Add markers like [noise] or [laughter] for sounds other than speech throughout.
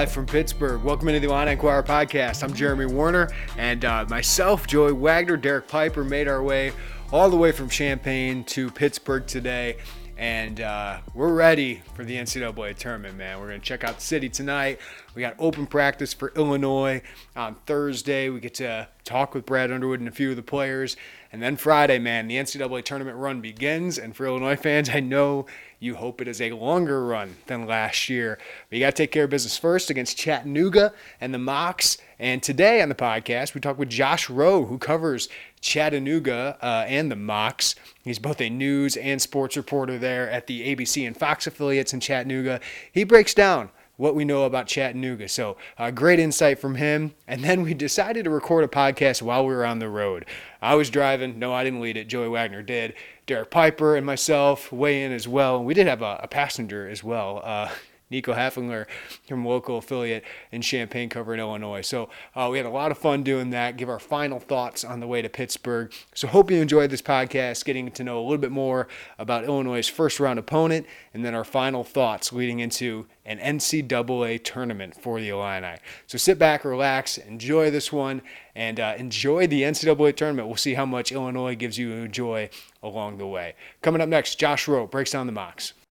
Live from Pittsburgh. Welcome into the Illini Inquirer podcast. I'm Jeremy Werner, and uh, myself, Joey Wagner, Derek Piper made our way all the way from Champaign to Pittsburgh today. And uh, we're ready for the NCAA tournament, man. We're going to check out the city tonight. We got open practice for Illinois on Thursday. We get to talk with Brad Underwood and a few of the players. And then Friday, man, the NCAA tournament run begins. And for Illinois fans, I know you hope it is a longer run than last year. But you got to take care of business first against Chattanooga and the Mocs. And today on the podcast, we talk with Josh Rowe, who covers Chattanooga uh, and the Mocs. He's both a news and sports reporter there at the ABC and Fox affiliates in Chattanooga. He breaks down what we know about Chattanooga. So, uh, great insight from him. And then we decided to record a podcast while we were on the road. I was driving. No, I didn't lead it. Joey Wagner did. Derek Piper and myself weigh in as well. We did have a, a passenger as well. Uh, Nico Haflinger from local affiliate in Champaign covering Illinois. So uh, we had a lot of fun doing that, give our final thoughts on the way to Pittsburgh. So hope you enjoyed this podcast, getting to know a little bit more about Illinois' first round opponent, and then our final thoughts leading into an NCAA tournament for the Illini. So sit back, relax, enjoy this one, and uh, enjoy the NCAA tournament. We'll see how much Illinois gives you joy along the way. Coming up next, Josh Rowe breaks down the Mocs.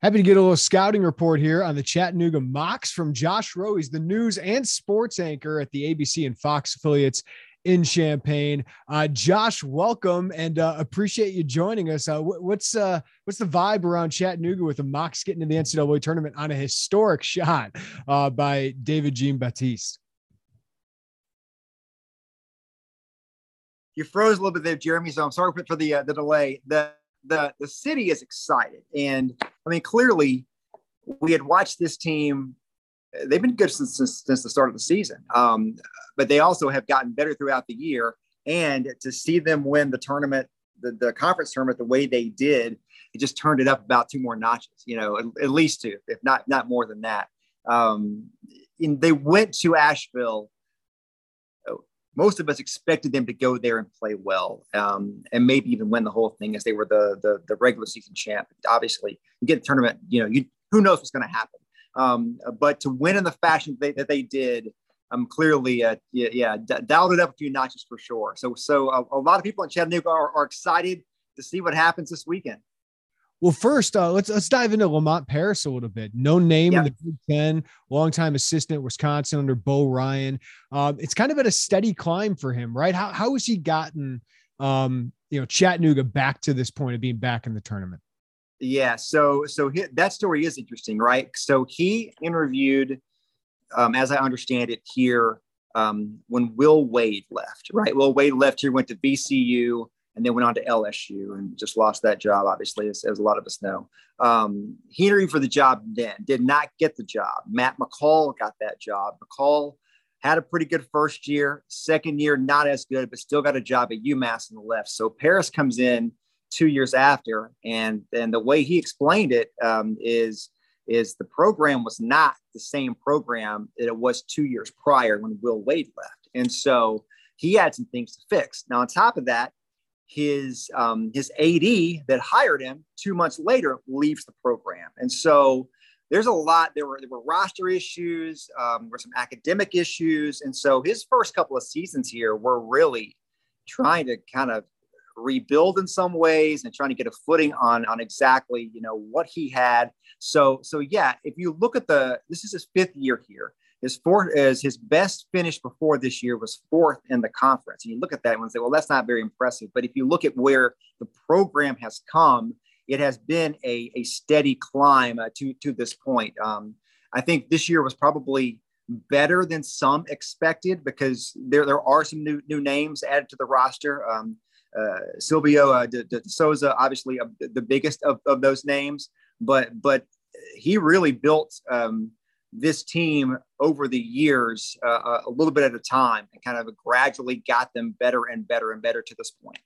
Happy to get a little scouting report here on the Chattanooga Mocs from Josh Rowe. He's the news and sports anchor at the ABC and Fox affiliates in Champaign. Uh, Josh, welcome and uh, appreciate you joining us. Uh, what's uh, what's the vibe around Chattanooga with the Mocs getting to the NCAA tournament on a historic shot uh, by David Jean Baptiste? You froze a little bit there, Jeremy. So I'm sorry for the uh, the delay. The the the city is excited, and I mean clearly we had watched this team. They've been good since since, since the start of the season, um, but they also have gotten better throughout the year. And to see them win the tournament, the, the conference tournament, the way they did, it just turned it up about two more notches. You know, at, at least two, if not not more than that. Um, they went to Asheville most of us expected them to go there and play well, um, and maybe even win the whole thing as they were the the, the regular season champ. Obviously, you get the tournament, you know, you, who knows what's going to happen. Um, but to win in the fashion they, that they did, um, clearly, uh, yeah, yeah d- dialed it up a few notches for sure. So, so a, a lot of people in Chattanooga are, are excited to see what happens this weekend. Well, first, uh, let's let's dive into Lamont Paris a little bit. No name yeah. in the Big Ten, longtime assistant Wisconsin under Bo Ryan. Um, it's kind of been a steady climb for him, right? How how has he gotten, um, you know, Chattanooga back to this point of being back in the tournament? Yeah, so so he, that story is interesting, right? So he interviewed, um, as I understand it, here um, when Will Wade left, right? Will Wade left here, went to VCU and then went on to LSU and just lost that job, obviously, as, as a lot of us know. Um, for the job then, did not get the job. Matt McCall got that job. McCall had a pretty good first year, second year, not as good, but still got a job at UMass on the left. So Paris comes in two years after, and and the way he explained it um, is is the program was not the same program that it was two years prior when Will Wade left, and so he had some things to fix. Now, on top of that, his um, his AD that hired him two months later leaves the program, and so there's a lot. There were there were roster issues, um, were some academic issues, and so his first couple of seasons here were really trying to kind of rebuild in some ways and trying to get a footing on on exactly you know what he had. So so yeah, if you look at the this is his fifth year here. His fourth is his best finish before this year was fourth in the conference. And you look at that and say, well, that's not very impressive. But if you look at where the program has come, it has been a, a steady climb uh, to to this point. Um, I think this year was probably better than some expected because there there are some new new names added to the roster. Um, uh, Silvio uh, De, De Sousa, obviously uh, the biggest of, of those names, but but he really built um, this team over the years uh, uh, a little bit at a time and kind of gradually got them better and better and better to this point.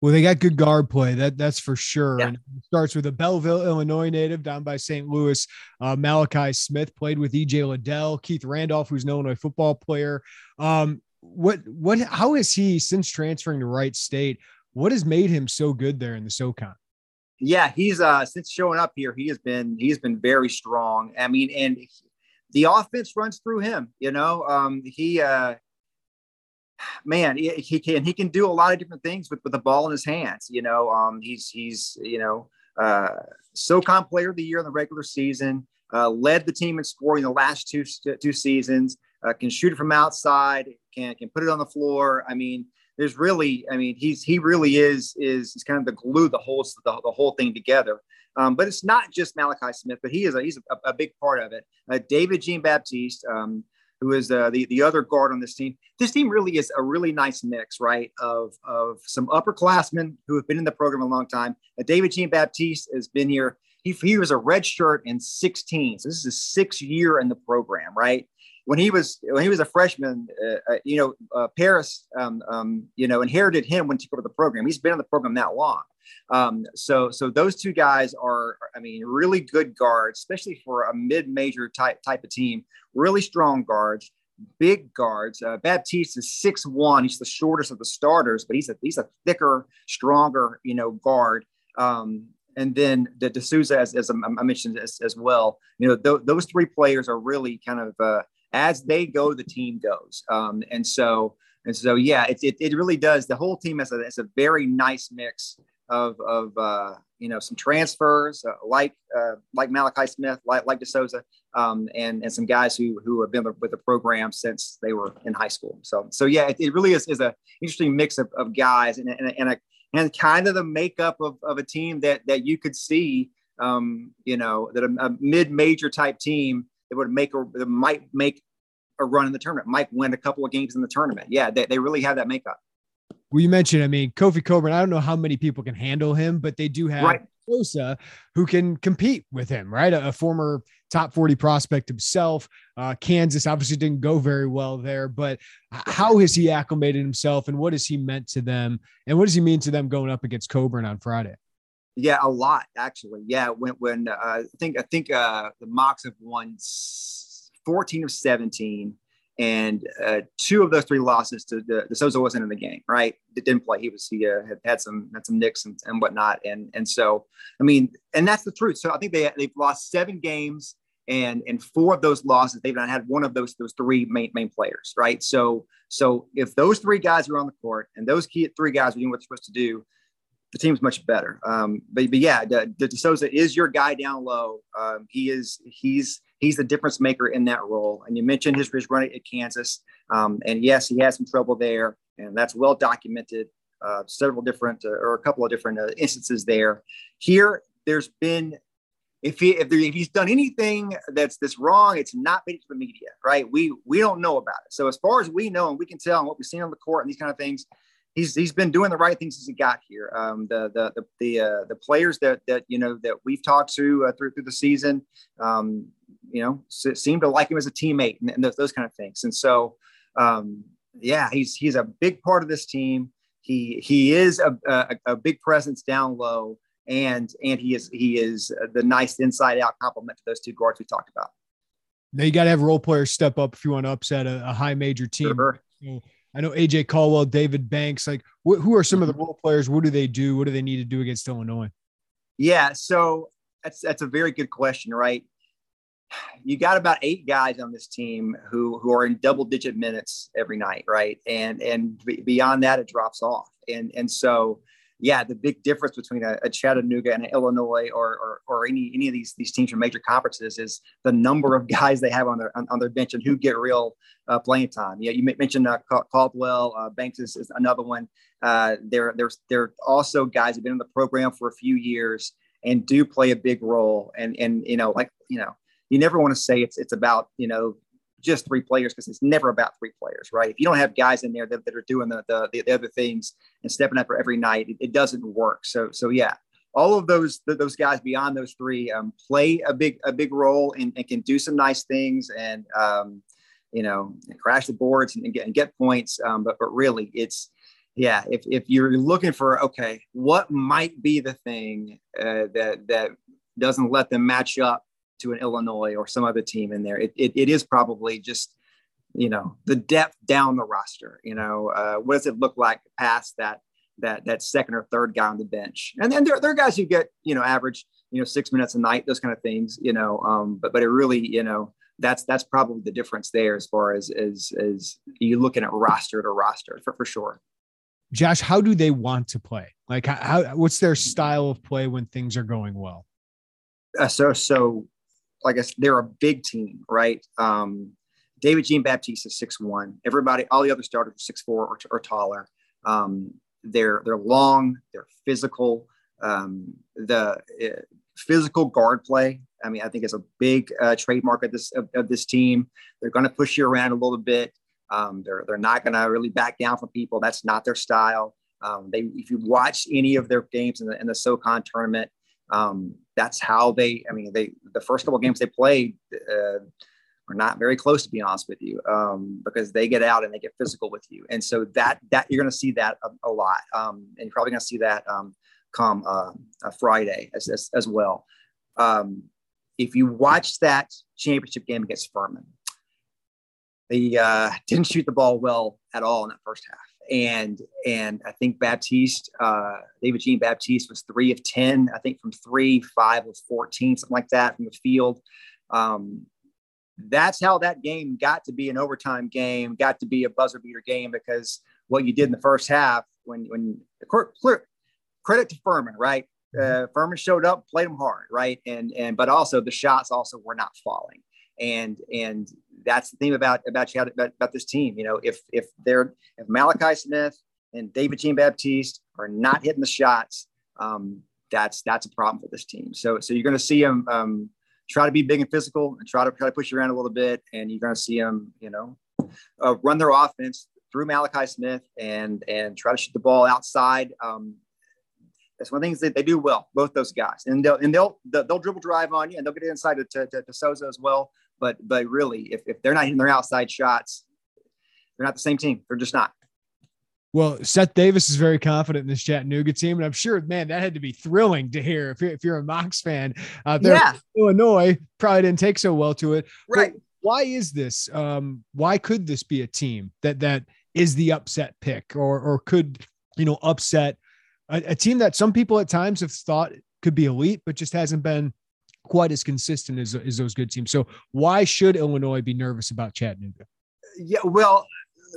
Well, they got good guard play. That that's for sure. Yeah. And it starts with a Belleville, Illinois native down by St. Louis. Uh, Malachi Smith played with EJ Liddell, Keith Randolph, who's an Illinois football player. Um, what what how is he since transferring to Wright State? What has made him so good there in the SoCon? Yeah, he's uh since showing up here, he has been he's been very strong. I mean, and the offense runs through him. You know, um, he uh, man, he, he, can he can do a lot of different things with with the ball in his hands. You know, um, he's he's you know uh, SoCon Player of the Year in the regular season. Uh, led the team in scoring the last two two seasons. Uh, can shoot it from outside. Can can put it on the floor. I mean, there's really, I mean, he's he really is is, is kind of the glue that holds the, the whole thing together. Um, but it's not just Malachi Smith, but he is a, he's a, a big part of it. Uh, David Jean Baptiste, um, who is uh, the the other guard on this team. This team really is a really nice mix, right? Of of some upperclassmen who have been in the program a long time. Uh, David Jean Baptiste has been here. He, he was a red shirt in 16. So this is his sixth year in the program, right? When he was when he was a freshman, uh, uh you know, uh, Paris, um, um, you know, inherited him when he took over the program. He's been in the program that long. Um, so, so those two guys are, I mean, really good guards, especially for a mid-major type type of team. Really strong guards, big guards. Uh, Baptiste is six one. He's the shortest of the starters, but he's a he's a thicker, stronger, you know, guard. Um, and then the De Sousa, as, as I mentioned as, as well, you know, th- those three players are really kind of uh, as they go, the team goes. Um, and so, and so, yeah, it, it, it really does. The whole team has a, has a very nice mix of of uh, you know some transfers uh, like uh, like Malachi Smith, like like De Sousa, um, and and some guys who who have been with the program since they were in high school. So so yeah, it, it really is, is a interesting mix of, of guys and and, and a and kind of the makeup of, of a team that that you could see um, you know that a, a mid major type team that would make or that might make a run in the tournament, might win a couple of games in the tournament. Yeah, they, they really have that makeup. Well, you mentioned, I mean, Kofi Cockburn, I don't know how many people can handle him, but they do have right. Sosa who can compete with him, right? A, a former top 40 prospect himself. Uh, Kansas obviously didn't go very well there, but how has he acclimated himself and what has he meant to them? And what does he mean to them going up against Cockburn on Friday? Yeah, a lot actually. Yeah, when when uh, I think I think uh, the Mocs have won 14 of 17 and uh, two of those three losses to the, Sousa wasn't in the game, right? It didn't play. He was he uh, had had some had some nicks and, and whatnot, and and so I mean, and that's the truth. So I think they they've lost seven games, and and four of those losses they've not had one of those those three main main players, right? So so if those three guys are on the court and those key three guys are doing what they're supposed to do, the team's much better. Um, but, but yeah, the De Sousa is your guy down low. Um, he is he's he's the difference maker in that role. And you mentioned his, his run at Kansas, um, and yes, he had some trouble there, and that's well documented. Uh, several different uh, or a couple of different uh, instances there. Here, there's been if he if, there, if he's done anything that's this wrong, it's not it to the media, right? We we don't know about it. So as far as we know, and we can tell, and what we've seen on the court and these kind of things, he's he's been doing the right things since he got here. Um, the the the the, uh, the players that that you know that we've talked to uh, through through the season, um, you know, seem to like him as a teammate and, and those, those, kind of things. And so, um, yeah, he's he's a big part of this team. He he is a, a, a big presence down low. and and he is he is the nice inside out complement to those two guards we talked about. Now you got to have role players step up if you want to upset a, a high major team. Sure. So I know AJ Caldwell, David Banks. Like, wh- who are some of the mm-hmm. role players? What do they do? What do they need to do against Illinois? Yeah, so that's that's a very good question, right? You got about eight guys on this team who who are in double digit minutes every night, right? And and beyond that, it drops off. And and so yeah, the big difference between a, a Chattanooga and an Illinois or, or, or any any of these these teams from major conferences is the number of [laughs] guys they have on their on, on their bench and who get real uh, playing time. Yeah, you mentioned uh, Caldwell, uh, Banks is, is, another one. Uh, there there are also guys who've been in the program for a few years and do play a big role. And and you know like you know you never want to say it's it's about you know just three players because it's never about three players, right? If you don't have guys in there that, that are doing the, the, the other things and stepping up for every night, it, it, doesn't work. So so yeah, all of those those guys beyond those three um, play a big a big role and, and, can do some nice things and um, you know crash the boards and, and, get, and get points. Um, but but really, it's yeah. If if you're looking for okay, what might be the thing uh, that that doesn't let them match up to an Illinois or some other team in there. It, it, it is probably just, you know, the depth down the roster. You know, uh, what does it look like past that that that second or third guy on the bench? And then there, there are guys who get, you know, average, you know, six minutes a night, those kind of things. You know, um, but but it really, you know, that's that's probably the difference there as far as as as you looking at roster to roster for for sure. Josh, how do they want to play? Like, how, what's their style of play when things are going well? Uh, so, so like I said, they're a big team, right? Um, David Jean Baptiste is six one. Everybody, all the other starters are six four or, or taller. Um, they're they're long, they're physical. Um, the uh, physical guard play, I mean, I think is a big uh, trademark of this of, of this team. They're going to push you around a little bit. Um, they're they're not going to really back down from people. That's not their style. Um, they, if you watch any of their games in the, in the SoCon tournament, um, that's how they. I mean, they the first couple games they played uh, are not very close to be honest with you, um, because they get out and they get physical with you, and so that that you're going to see that a, a lot, um, and you're probably going to see that um, come uh, Friday as, as, as well. Um, if you watch that championship game against Furman, they uh, [laughs] didn't shoot the ball well at all in that first half and and I think Baptiste, uh, David Jean Baptiste was three of ten, I think from three, five of fourteen, something like that from the field. Um, that's how that game got to be an overtime game, got to be a buzzer beater game because what you did in the first half, when when credit to Furman, right? Uh, Furman showed up, played them hard, right? And and but also the shots also were not falling and and that's the thing about about you about, about this team. You know, if if they're if Malachi Smith and David Jean Baptiste are not hitting the shots, um, that's that's a problem for this team. So so you're going to see them um, try to be big and physical and try to try to push you around a little bit, and you're going to see them, you know, uh, run their offense through Malachi Smith and and try to shoot the ball outside. Um, that's one of the things that they do well, both those guys, and they'll and they'll they'll dribble drive on you, and they'll get inside to, to, to as well. But but really, if, if they're not hitting their outside shots, they're not the same team. They're just not. Well, Seth Davis is very confident in this Chattanooga team, and I'm sure, man, that had to be thrilling to hear if you're, if you're a Mocs fan out there. Yeah. Illinois probably didn't take so well to it. Right. But why is this? Um, why could this be a team that that is the upset pick, or or could you know upset a, a team that some people at times have thought could be elite, but just hasn't been quite as consistent as, as those good teams. So why should Illinois be nervous about Chattanooga? Yeah, well,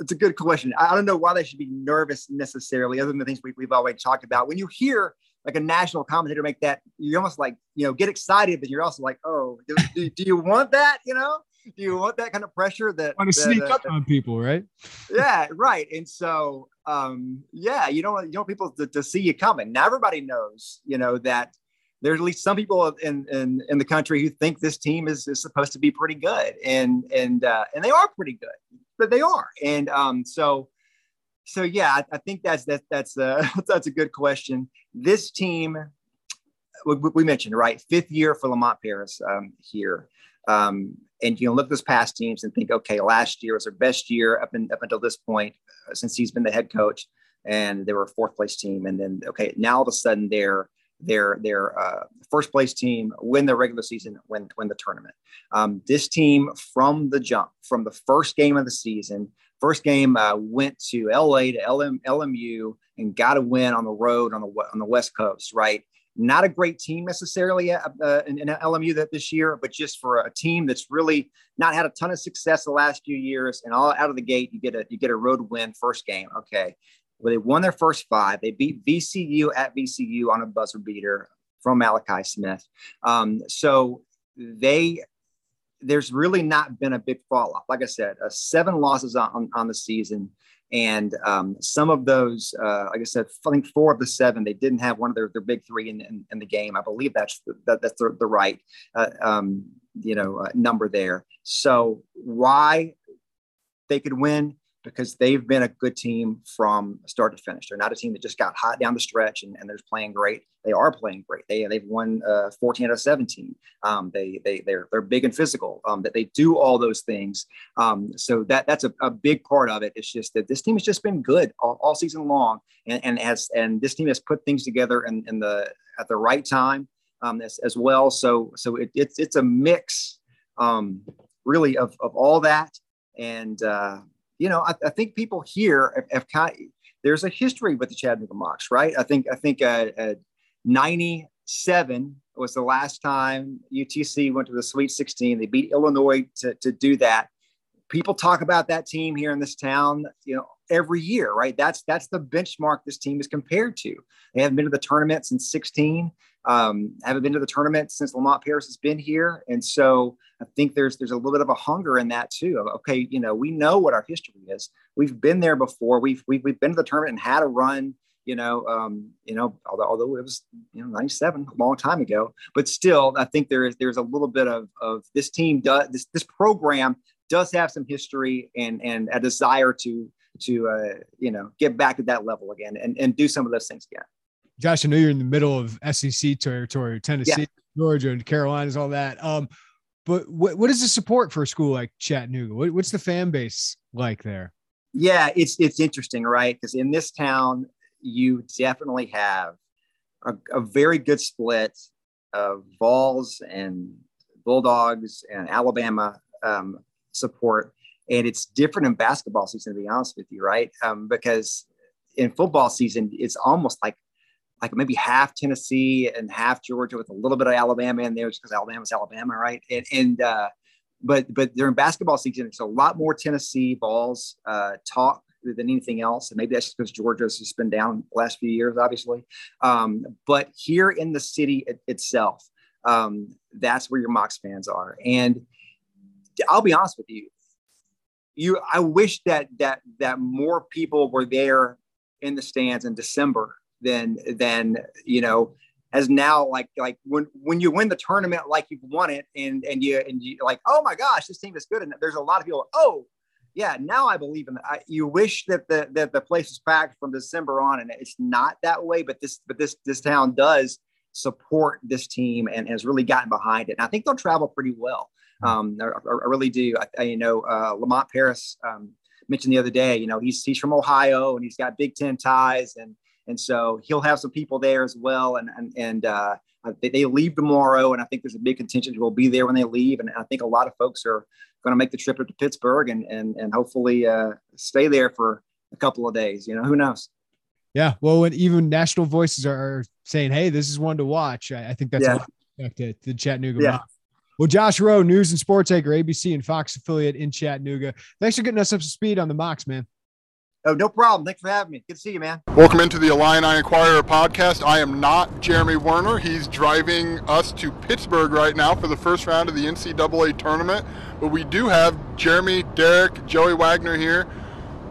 it's a good question. I don't know why they should be nervous necessarily, other than the things we, have already talked about. When you hear like a national commentator make that, you almost like, you know, get excited, but you're also like, oh, do, do, do you want that? You know, do you want that kind of pressure that want to that, sneak up on people, right? Yeah, right. And so, um, yeah, you don't, you don't want people to, to see you coming. Now everybody knows, you know, that there's at least some people in, in, in the country who think this team is, is supposed to be pretty good and and uh, and they are pretty good but they are. And um, so so yeah I, I think that's that, that's a, [laughs] that's a good question. This team we, we mentioned right? Fifth year for Lamont Paris um, here. Um, and you know look at those past teams and think okay last year was their best year up, in, up until this point uh, since he's been the head coach. And they were a fourth place team. And then okay now all of a sudden they're their their uh, first place team win the regular season, win win the tournament. Um, this team from the jump, from the first game of the season, first game uh, went to LA to LM, LMU and got a win on the road on the on the West Coast, right? Not a great team necessarily uh, uh in, in, LMU that this year, but just for a team that's really not had a ton of success the last few years, and all out of the gate, you get a you get a road win first game. Okay, well they won their first five. They beat VCU at VCU on a buzzer beater from Malachi Smith. Um, so they there's really not been a big fall off. Like I said, uh, seven losses on, on the season. And um, some of those, uh, like I said, I think four of the seven, they didn't have one of their, their big three in, in, in the game. I believe that's the, that, that's the, the right, uh, um, you know, uh, number there. So why they could win? Because they've been a good team from start to finish. They're not a team that just got hot down the stretch and, and they're playing great. They are playing great. They they've won uh, 14 out of 17. Um, they they they're they're big and physical. Um, that they do all those things. Um, so that that's a, a big part of it. It's just that this team has just been good all, all season long, and, and has and this team has put things together in, in the at the right time um, as, as well. So so it, it's it's a mix um, really of of all that and. Uh, you know, I, I think people here have, have, kind of, there's a history with the Chattanooga Mocs, right? I think I think uh, uh, 97 was the last time UTC went to the Sweet 16. They beat Illinois to, to do that. People talk about that team here in this town, you know, every year, right? That's that's the benchmark this team is compared to. They haven't been to the tournament since 16. Um, haven't been to the tournament since Lamont Paris has been here, and so I think there's there's a little bit of a hunger in that too. Of, okay, you know, we know what our history is. We've been there before. We've we've, we've been to the tournament and had a run. You know, um, you know, although although it was you know 97, a long time ago, but still, I think there is there's a little bit of of this team does this this program does have some history and and a desire to to uh, you know get back to that level again and, and do some of those things again. Josh, I know you're in the middle of SEC territory, Tennessee, yeah. Georgia, and Carolinas, all that. Um, but what, what is the support for a school like Chattanooga? What, what's the fan base like there? Yeah, it's it's interesting, right? Because in this town, you definitely have a, a very good split of Vols and Bulldogs and Alabama um, support and it's different in basketball season to be honest with you right um, because in football season it's almost like like maybe half tennessee and half georgia with a little bit of alabama in there just because alabama's alabama right? And, and uh, but but during basketball season it's a lot more tennessee Vols uh, talk than anything else. And maybe that's just because georgia's just been down the last few years obviously. Um, but here in the city it, itself um, that's where your mocs fans are. And i'll be honest with you you I wish that that that more people were there in the stands in December than than you know as now like like when when you win the tournament like you've won it and and you and you like oh my gosh this team is good and there's a lot of people oh yeah now I believe in that you wish that the that the place is packed from December on and it's not that way but this but this this town does support this team and has really gotten behind it and I think they'll travel pretty well um, I, I, really do. I, I you know, uh, Lamont Paris um, mentioned the other day. You know, he's he's from Ohio and he's got Big Ten ties, and and so he'll have some people there as well. And and and uh, they, they leave tomorrow, and I think there's a big contingent who will be there when they leave. And I think a lot of folks are going to make the trip up to Pittsburgh and and and hopefully uh, stay there for a couple of days. You know, who knows? Yeah, well, when even national voices are saying, "Hey, this is one to watch," I, I think that's yeah. lot to, the Chattanooga. Yeah. Well, Josh Rowe, News and Sports Anchor, ABC and Fox affiliate in Chattanooga. Thanks for getting us up to speed on the Mocs, man. Oh, no problem. Thanks for having me. Good to see you, man. Welcome into the Illini Inquirer podcast. I am not Jeremy Werner. He's driving us to Pittsburgh right now for the first round of the NCAA tournament. But we do have Jeremy, Derek, Joey Wagner here.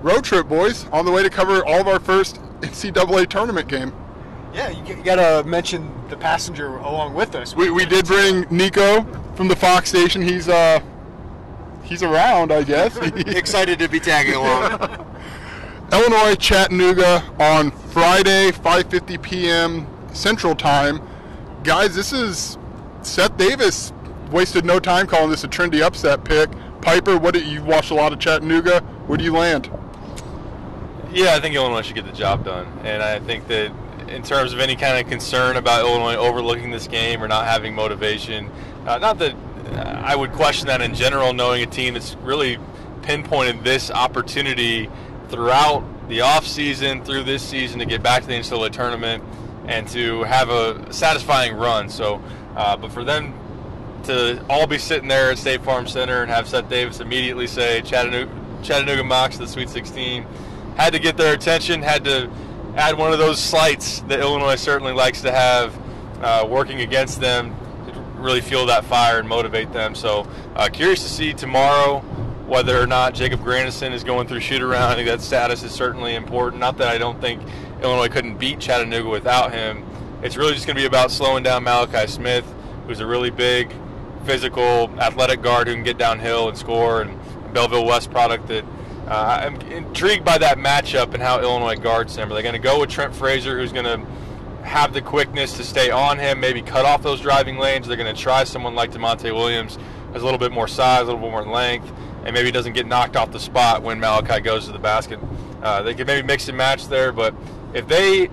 Road trip, boys, on the way to cover all of our first NCAA tournament game. Yeah, you, you got to mention the passenger along with us. We, we did bring Nico from the Fox station. He's uh he's around, I guess. [laughs] Excited to be tagging along. [laughs] Illinois Chattanooga on Friday, 5:50 p.m. Central Time. Guys, this is Seth Davis wasted no time calling this a trendy upset pick. Piper, what did you watched a lot of Chattanooga? Where do you land? Yeah, I think Illinois should get the job done, and I think that in terms of any kind of concern about Illinois overlooking this game or not having motivation. Uh, not that uh, I would question that in general, knowing a team that's really pinpointed this opportunity throughout the offseason, through this season, to get back to the NCAA tournament and to have a satisfying run. So, uh, but for them to all be sitting there at State Farm Center and have Seth Davis immediately say Chattanooga, Chattanooga Mocs the Sweet 16 had to get their attention, had to add one of those slights that Illinois certainly likes to have uh, working against them to really fuel that fire and motivate them. So uh, curious to see tomorrow whether or not Jacob Grandison is going through shoot around. I think that status is certainly important. Not that I don't think Illinois couldn't beat Chattanooga without him. It's really just going to be about slowing down Malachi Smith, who's a really big, physical, athletic guard who can get downhill and score, and Belleville West product that uh, I'm intrigued by that matchup and how Illinois guards him. Are they going to go with Trent Frazier, who's going to have the quickness to stay on him, maybe cut off those driving lanes? They're going to try someone like Da'Monte Williams, has a little bit more size, a little bit more length, and maybe doesn't get knocked off the spot when Malachi goes to the basket. Uh, they could maybe mix and match there, but if they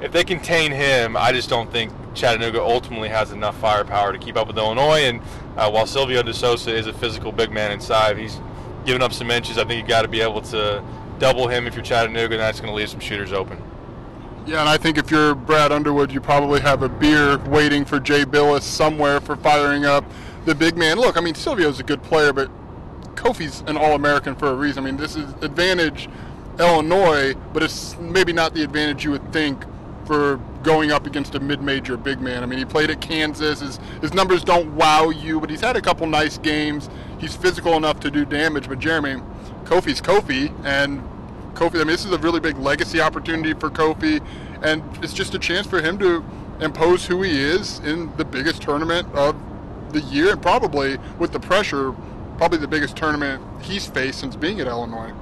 if they contain him, I just don't think Chattanooga ultimately has enough firepower to keep up with Illinois. And uh, while Silvio De Sousa is a physical big man inside, he's giving up some inches. I think you got to be able to double him if you're Chattanooga, and that's going to leave some shooters open. Yeah, and I think if you're Brad Underwood, you probably have a beer waiting for Jay Bilas somewhere for firing up the big man. Look, I mean, Silvio's a good player, but Kofi's an All-American for a reason. I mean, this is advantage Illinois, but it's maybe not the advantage you would think for going up against a mid-major big man. I mean, he played at Kansas. His, his numbers don't wow you, but he's had a couple nice games. He's physical enough to do damage. But Jeremy, Kofi's Kofi, and Kofi. I mean, this is a really big legacy opportunity for Kofi, and it's just a chance for him to impose who he is in the biggest tournament of the year, and probably with the pressure, probably the biggest tournament he's faced since being at Illinois.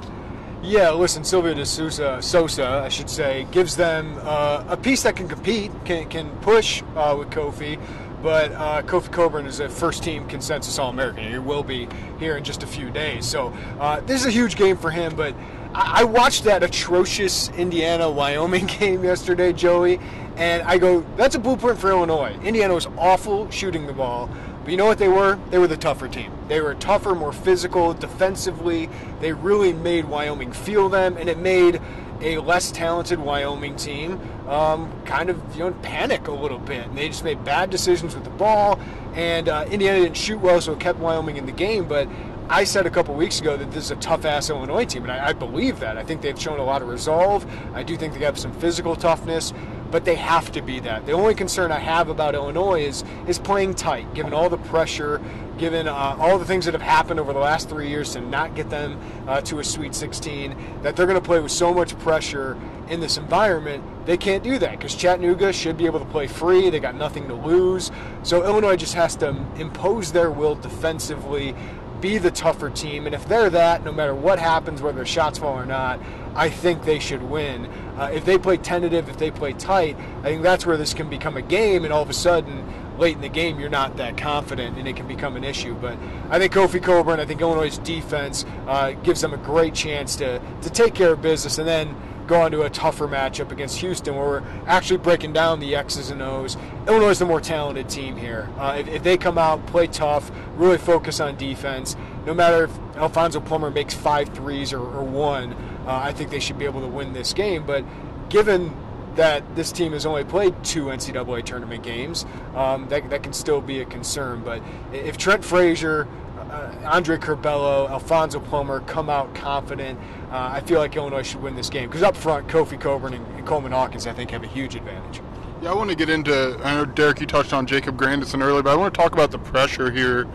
Yeah, listen, Silvio De Sousa, Sosa, I should say, gives them uh, a piece that can compete, can, can push uh, with Kofi. But uh, Kofi Cockburn is a first-team consensus All-American. He will be here in just a few days. So uh, this is a huge game for him. But I, I watched that atrocious Indiana-Wyoming [laughs] game yesterday, Joey, and I go, that's a blueprint for Illinois. Indiana was awful shooting the ball. But you know what they were? They were the tougher team. They were tougher, more physical, defensively. They really made Wyoming feel them, and it made a less talented Wyoming team um, kind of you know panic a little bit. And they just made bad decisions with the ball, and uh, Indiana didn't shoot well, so it kept Wyoming in the game. But I said a couple weeks ago that this is a tough ass Illinois team, and I, I, believe that. I think they've shown a lot of resolve. I do think they have some physical toughness but they have to be that. The only concern I have about Illinois is is playing tight, given all the pressure, given uh, all the things that have happened over the last three years to not get them uh, to a Sweet 16. That they're going to play with so much pressure in this environment, they can't do that because Chattanooga should be able to play free. They got nothing to lose, so Illinois just has to impose their will defensively be the tougher team. And if they're that, no matter what happens, whether shots fall or not, I think they should win. Uh, if they play tentative, if they play tight, I think that's where this can become a game. And all of a sudden, late in the game, you're not that confident, and it can become an issue. But I think Kofi Cockburn, I think Illinois' defense uh, gives them a great chance to to take care of business, and then go on to a tougher matchup against Houston where we're actually breaking down the X's and O's. Illinois is the more talented team here. Uh, if, if, they come out, play tough, really focus on defense, no matter if Alfonso Plummer makes five threes or, or one, uh, I think they should be able to win this game. But given that this team has only played two NCAA tournament games, um, that, that can still be a concern. But if Trent Frazier uh, Andre Curbelo, Alfonso Plummer come out confident. Uh, I feel like Illinois should win this game because up front, Kofi Cockburn and, and, Coleman Hawkins, I think, have a huge advantage. Yeah, I want to get into. I know Derek, you touched on Jacob Grandison earlier, but I want to talk about the pressure here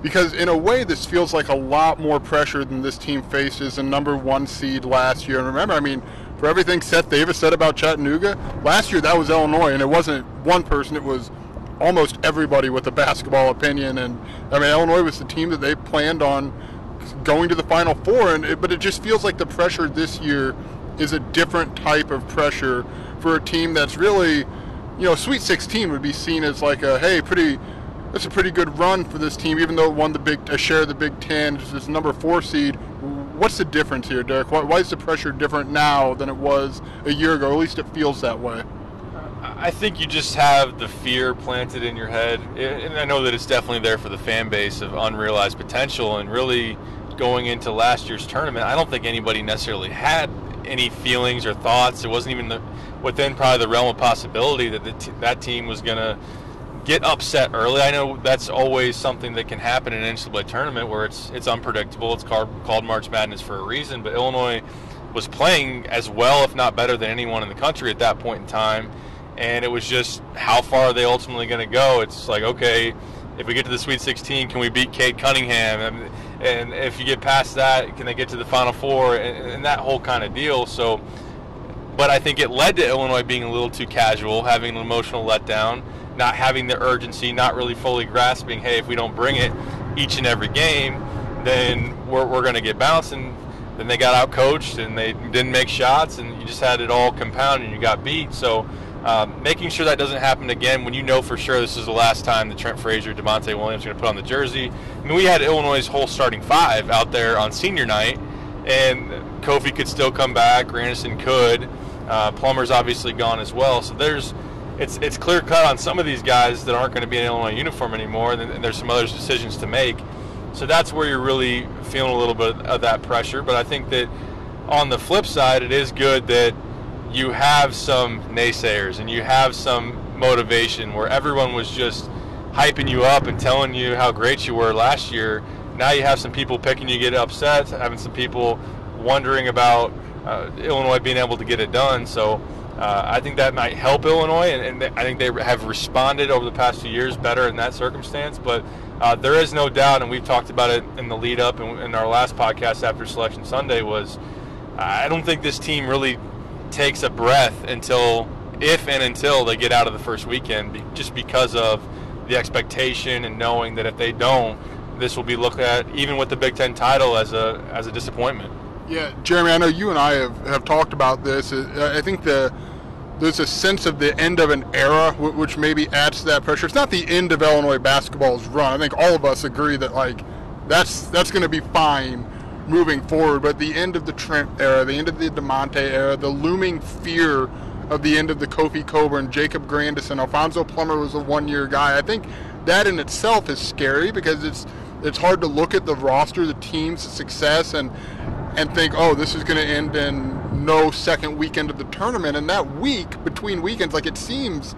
because in a way, this feels like a lot more pressure than this team faced as a number one seed last year. And remember, I mean, for everything Seth Davis said about Chattanooga last year, that was Illinois, and it wasn't one person; it was almost everybody with a basketball opinion. And I mean, Illinois was the team that they planned on going to the Final Four, and it, but it just feels like the pressure this year is a different type of pressure for a team that's really, you know, Sweet 16 would be seen as like a hey, pretty. That's a pretty good run for this team, even though it won the big a share of the Big Ten. This number four seed. What's the difference here, Derek? Why, why is the pressure different now than it was a year ago? At least it feels that way. I think you just have the fear planted in your head, and I know that it's definitely there for the fan base of unrealized potential. And really, going into last year's tournament, I don't think anybody necessarily had any feelings or thoughts. It wasn't even the, within probably the realm of possibility that t- that team was going to get upset early. I know that's always something that can happen in an NCAA tournament where it's it's unpredictable. It's called, called March Madness for a reason. But Illinois was playing as well, if not better, than anyone in the country at that point in time. And it was just how far are they ultimately going to go? It's like okay, if we get to the Sweet 16, can we beat Cade Cunningham? And, and if you get past that, can they get to the Final Four? And, and that whole kind of deal. So, but I think it led to Illinois being a little too casual, having an emotional letdown, not having the urgency, not really fully grasping, hey, if we don't bring it each and every game, then we're, we're going to get bounced. And then they got out coached and they didn't make shots, and you just had it all compounded and you got beat. So, um, making sure that doesn't happen again when you know for sure this is the last time that Trent Frazier, Da'Monte Williams are going to put on the jersey. I mean, we had Illinois' whole starting five out there on senior night, and Kofi could still come back, Grandison could. Uh, Plummer's obviously gone as well. So there's it's it's clear cut on some of these guys that aren't going to be in Illinois uniform anymore, and, and there's some other decisions to make. So that's where you're really feeling a little bit of that pressure. But I think that on the flip side, it is good that you have some naysayers and you have some motivation where everyone was just hyping you up and telling you how great you were last year. Now you have some people picking you get upset, having some people wondering about uh, Illinois being able to get it done. So uh, I think that might help Illinois, and, and, I think they have responded over the past few years better in that circumstance. But uh, there is no doubt, and we've talked about it in the lead up in, in our last podcast after Selection Sunday was I don't think this team really takes a breath until, if and until they get out of the first weekend, just because of the expectation and knowing that if they don't, this will be looked at even with the Big Ten title as a as a disappointment. Yeah, Jeremy, I know you and I have, have talked about this. Uh, I think the there's a sense of the end of an era, which maybe adds to that pressure. It's not the end of Illinois basketball's run. I think all of us agree that like that's that's going to be fine moving forward. But the end of the Trent era, the end of the Da'Monte era, the looming fear of the end of the Kofi Cockburn, Jacob Grandison, Alfonso Plummer was a one-year guy. I think that in itself is scary because it's it's hard to look at the roster, the team's success, and and think, oh, this is going to end in no second weekend of the tournament. And that week between weekends, like it seems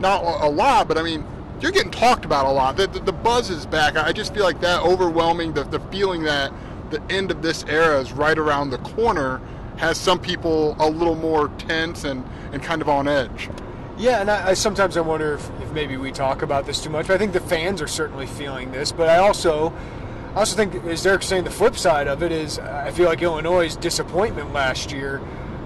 not a lot, but I mean, you're getting talked about a lot. The, the, the buzz is back. I just feel like that overwhelming, the, the feeling that the end of this era is right around the corner has some people a little more tense and, and kind of on edge. Yeah, and I, I sometimes I wonder if, if, maybe we talk about this too much. I think the fans are certainly feeling this, but I also, I also think, as Derek's saying, the flip side of it is I feel like Illinois' disappointment last year.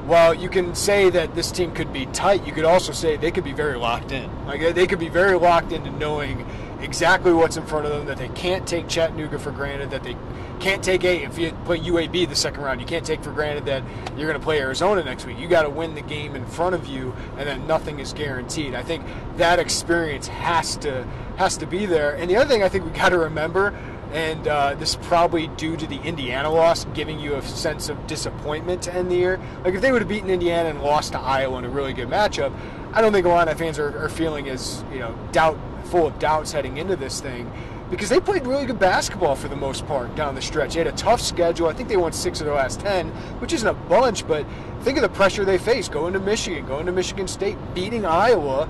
While you can say that this team could be tight, you could also say they could be very locked in. Like they could be very locked into knowing exactly what's in front of them. That they can't take Chattanooga for granted. That they can't take a if you play UAB the second round. You can't take for granted that you're going to play Arizona next week. You got to win the game in front of you, and then nothing is guaranteed. I think that experience has to has to be there. And the other thing I think we got to remember, and uh, this is probably due to the Indiana loss, giving you a sense of disappointment to end the year. Like if they would have beaten Indiana and lost to Iowa in a really good matchup, I don't think a lot of fans are, are feeling as you know doubt full of doubts heading into this thing because they played really good basketball for the most part down the stretch. They had a tough schedule. I think they won six of their last ten, which isn't a bunch, but think of the pressure they faced going to Michigan, going to Michigan State, beating Iowa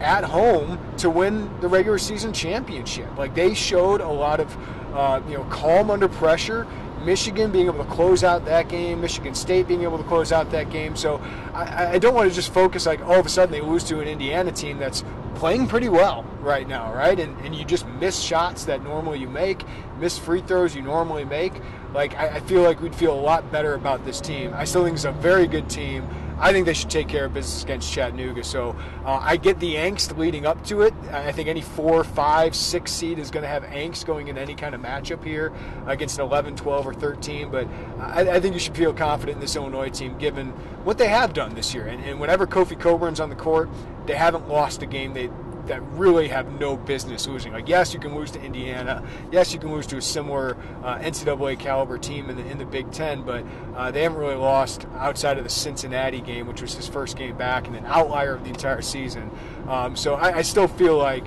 at home to win the regular season championship. Like they showed a lot of uh, you know calm under pressure. Michigan being able to close out that game, Michigan State being able to close out that game. So I, I don't want to just focus like all of a sudden they lose to an Indiana team that's playing pretty well right now, right? And, and you just miss shots that normally you make, miss free throws you normally make. Like, I, I feel like we'd feel a lot better about this team. I still think it's a very good team. I think they should take care of business against Chattanooga. So uh, I get the angst leading up to it. I think any four, five, six seed is going to have angst going in any kind of matchup here against an 11, 12, or 13. But I, I think you should feel confident in this Illinois team given what they have done this year. And, and whenever Kofi Cockburn's on the court, they haven't lost a game they that really have no business losing. Like, yes, you can lose to Indiana. Yes, you can lose to a similar uh, NCAA caliber team in the, in the Big Ten, but uh, they haven't really lost outside of the Cincinnati game, which was his first game back and an outlier of the entire season. Um, so I, I still feel like,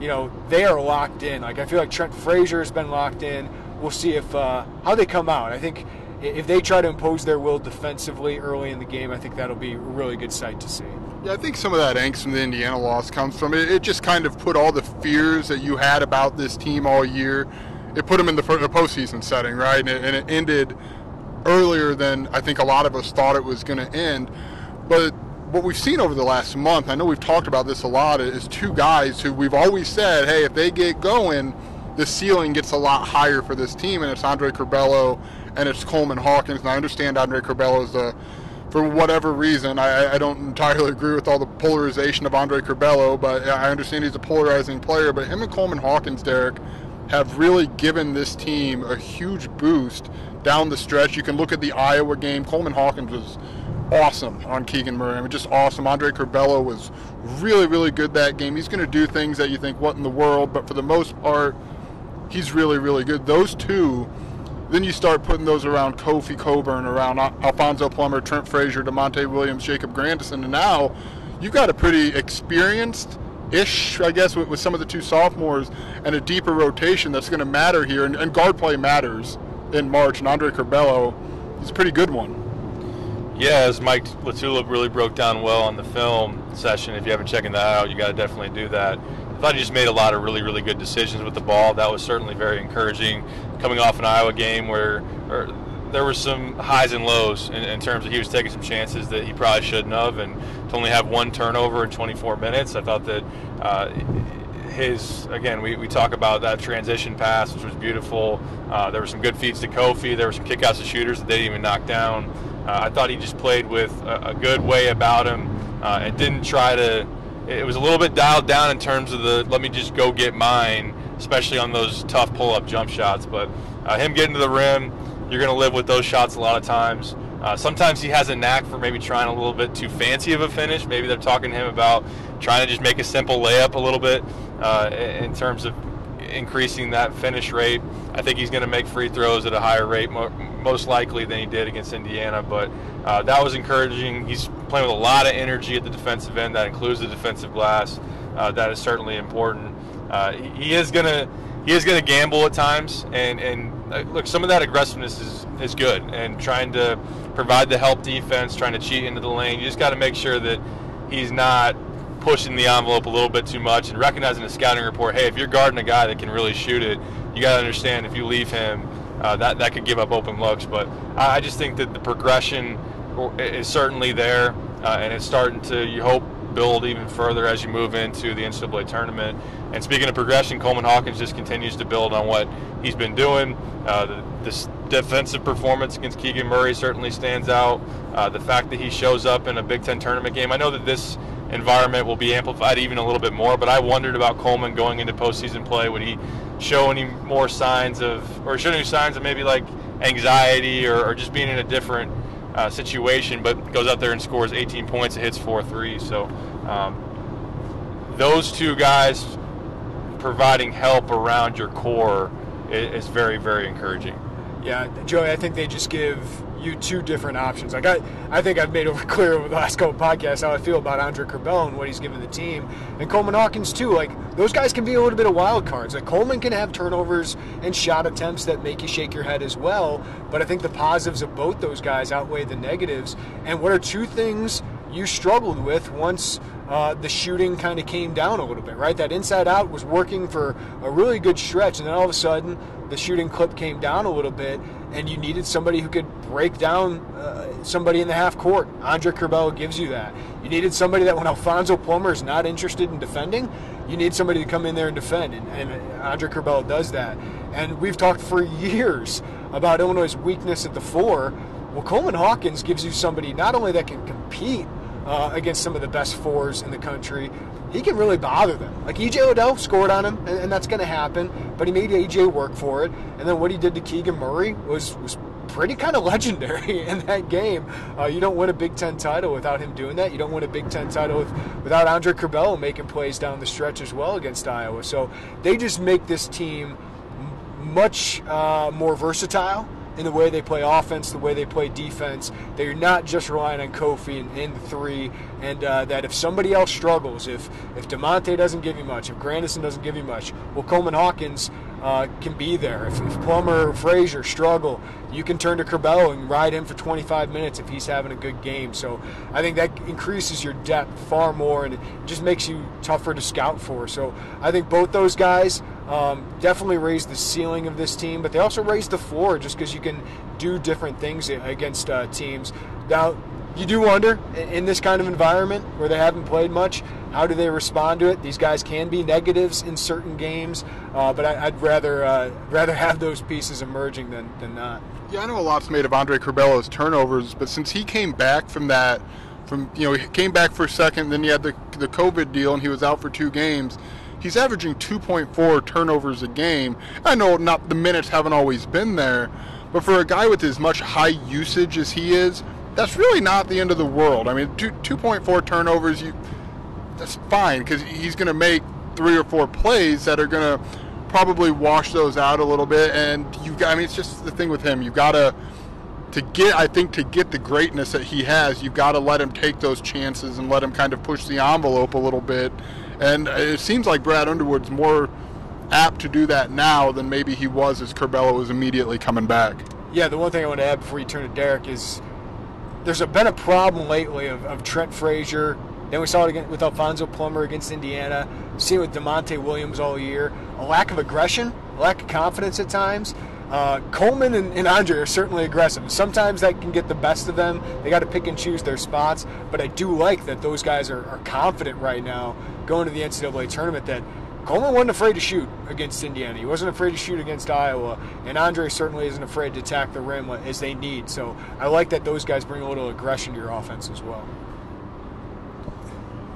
you know, they are locked in. Like, I feel like Trent Frazier has been locked in. We'll see if uh, how they come out. I think if they try to impose their will defensively early in the game, I think that'll be a really good sight to see. Yeah, I think some of that angst from the Indiana loss comes from it. It just kind of put all the fears that you had about this team all year. It put them in the, the postseason setting, right? And it, and it ended earlier than I think a lot of us thought it was going to end. But what we've seen over the last month, I know we've talked about this a lot, is two guys who we've always said, hey, if they get going, the ceiling gets a lot higher for this team, and it's Andre Curbelo and it's Coleman Hawkins. And I understand Andre Curbelo is the for whatever reason, I, I, don't entirely agree with all the polarization of Andre Curbelo, but I understand he's a polarizing player. But him and Coleman Hawkins, Derek, have really given this team a huge boost down the stretch. You can look at the Iowa game. Coleman Hawkins was awesome on Keegan Murray. I mean, just awesome. Andre Curbelo was really, really good that game. He's going to do things that you think, what in the world? But for the most part, he's really, really good. Those two then you start putting those around Kofi Cockburn, around Alfonso Plummer, Trent Frazier, Da'Monte Williams, Jacob Grandison, and now you've got a pretty experienced ish, I guess, with, with, some of the two sophomores and a deeper rotation that's going to matter here. And, and, guard play matters in March. And Andre Curbelo, is a pretty good one. Yeah, as Mike LaTulip really broke down well on the film session. If you haven't checked that out, you got to definitely do that. Thought he just made a lot of really, really good decisions with the ball. That was certainly very encouraging coming off an Iowa game where there were some highs and lows in, in, terms of he was taking some chances that he probably shouldn't have, and to only have one turnover in 24 minutes, I thought that uh, his again we, we talk about that transition pass, which was beautiful. Uh, there were some good feeds to Kofi. There were some kickouts to shooters that they didn't even knock down. Uh, I thought he just played with a, a good way about him uh, and didn't try to. It was a little bit dialed down in terms of the let me just go get mine especially on those tough pull-up jump shots. But uh, him getting to the rim, you're going to live with those shots a lot of times. Uh, sometimes he has a knack for maybe trying a little bit too fancy of a finish. Maybe they're talking to him about trying to just make a simple layup a little bit uh, in terms of increasing that finish rate. I think he's going to make free throws at a higher rate, most likely than he did against Indiana. But uh, that was encouraging. He's playing with a lot of energy at the defensive end. That includes the defensive glass. Uh, that is certainly important uh, he is gonna he is gonna gamble at times, and and uh, look, some of that aggressiveness is is good, and trying to provide the help defense, trying to cheat into the lane. You just got to make sure that he's not pushing the envelope a little bit too much and recognizing the scouting report. Hey, if you're guarding a guy that can really shoot it, you got to understand if you leave him, uh, that that could give up open looks. But I, I, just think that the progression is certainly there, uh, and it's starting to you hope build even further as you move into the NCAA tournament. And speaking of progression, Coleman Hawkins just continues to build on what he's been doing. Uh, this defensive performance against Keegan Murray certainly stands out. Uh, the fact that he shows up in a Big Ten tournament game, I know that this environment will be amplified even a little bit more, but I wondered about Coleman going into postseason play. Would he show any more signs of, or show any signs of maybe like anxiety or, or just being in a different uh, situation, but goes out there and scores 18 points and hits four threes. So um, those two guys providing help around your core is, is very, very encouraging. Yeah, Joey, I think they just give you two different options. Like I, I think I've made it [laughs] clear over the last couple podcasts how I feel about Andre Curbelo and what he's given the team, and Coleman Hawkins too. Like those guys can be a little bit of wild cards. Like Coleman can have turnovers and shot attempts that make you shake your head as well. But I think the positives of both those guys outweigh the negatives. And what are two things you struggled with once uh, the shooting kind of came down a little bit, right? That inside out was working for a really good stretch, and then all of a sudden the shooting clip came down a little bit, and you needed somebody who could break down uh, somebody in the half court. Andre Curbelo gives you that. You needed somebody that when Alfonso Plummer is not interested in defending, you need somebody to come in there and defend, and, and Andre Curbelo does that. And we've talked for years about Illinois' weakness at the four. Well, Coleman Hawkins gives you somebody not only that can compete uh, against some of the best fours in the country, he can really bother them. Like EJ Liddell scored on him, and, and that's going to happen. But he made AJ work for it. And then what he did to Keegan Murray was was pretty kind of legendary [laughs] in that game. Uh, you don't win a Big Ten title without him doing that. You don't win a Big Ten title with, without Andre Curbelo making plays down the stretch as well against Iowa. So they just make this team much uh, more versatile in the way they play offense, the way they play defense. They're not just relying on Kofi in the three, and uh, that if somebody else struggles, if if Da'Monte doesn't give you much, if Grandison doesn't give you much, well, Coleman Hawkins uh, can be there. If, if Plummer or Frazier struggle, you can turn to Curbelo and ride him for 25 minutes if he's having a good game. So I think that increases your depth far more and it just makes you tougher to scout for. So I think both those guys um, definitely raise the ceiling of this team, but they also raise the floor just because you can do different things against uh, teams. Now, you do wonder in this kind of environment where they haven't played much, how do they respond to it? These guys can be negatives in certain games, uh, but I, would rather uh, [laughs] rather have those pieces emerging than, than not. Yeah, I know a lot's made of Andre Curbelo's turnovers, but since he came back from that, from you know he came back for a second, then he had the the COVID deal and he was out for two games. He's averaging 2.4 turnovers a game. I know not the minutes haven't always been there, but for a guy with as much high usage as he is, that's really not the end of the world. I mean, 2, 2.4 turnovers, you that's fine because he's going to make three or four plays that are going to probably wash those out a little bit. And you, I mean, it's just the thing with him. You've got to to get. I think to get the greatness that he has, you've got to let him take those chances and let him kind of push the envelope a little bit. And it seems like Brad Underwood's more apt to do that now than maybe he was as Curbelo was immediately coming back. Yeah, the one thing I want to add before you turn to Derek is there's been a problem lately of, of Trent Frazier. Then we saw it again with Alfonso Plummer against Indiana. Seen it with Da'Monte Williams all year. A lack of aggression, a lack of confidence at times. Uh, Coleman and, and, Andre are certainly aggressive. Sometimes that can get the best of them. They got to pick and choose their spots. But I do like that those guys are, are confident right now going to the NCAA tournament that Coleman wasn't afraid to shoot against Indiana. He wasn't afraid to shoot against Iowa, and Andre certainly isn't afraid to attack the rim as they need. So I like that those guys bring a little aggression to your offense as well.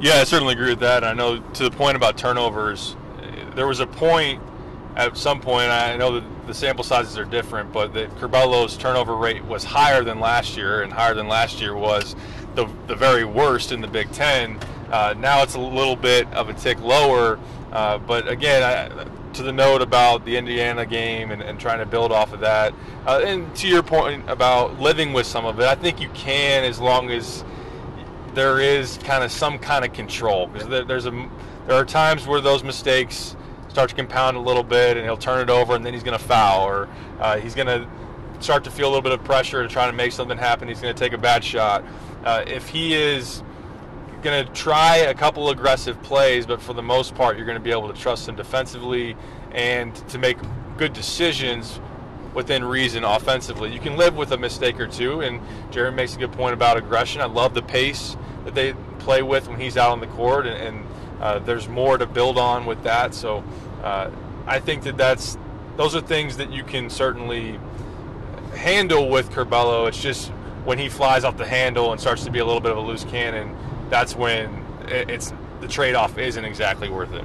Yeah, I certainly agree with that. I know to the point about turnovers, there was a point at some point. I know that the sample sizes are different, but that Curbelo's turnover rate was higher than last year, and higher than last year was the the very worst in the Big Ten. Uh, now it's a little bit of a tick lower uh, but again, I, to the note about the Indiana game and, and trying to build off of that, uh, and to your point about living with some of it, I think you can as long as there is kind of some kind of control. Because there, there's a there are times where those mistakes start to compound a little bit, and he'll turn it over, and then he's going to foul, or uh, he's going to start to feel a little bit of pressure to try to make something happen. He's going to take a bad shot. Uh, if he is going to try a couple aggressive plays, but for the most part, you're going to be able to trust him defensively and to make good decisions within reason offensively. You can live with a mistake or two, and Jeremy makes a good point about aggression. I love the pace that they play with when he's out on the court, and, and uh, there's more to build on with that. So uh, I think that that's those are things that you can certainly handle with Curbelo. It's just when he flies off the handle and starts to be a little bit of a loose cannon, that's when it's the trade-off isn't exactly worth it.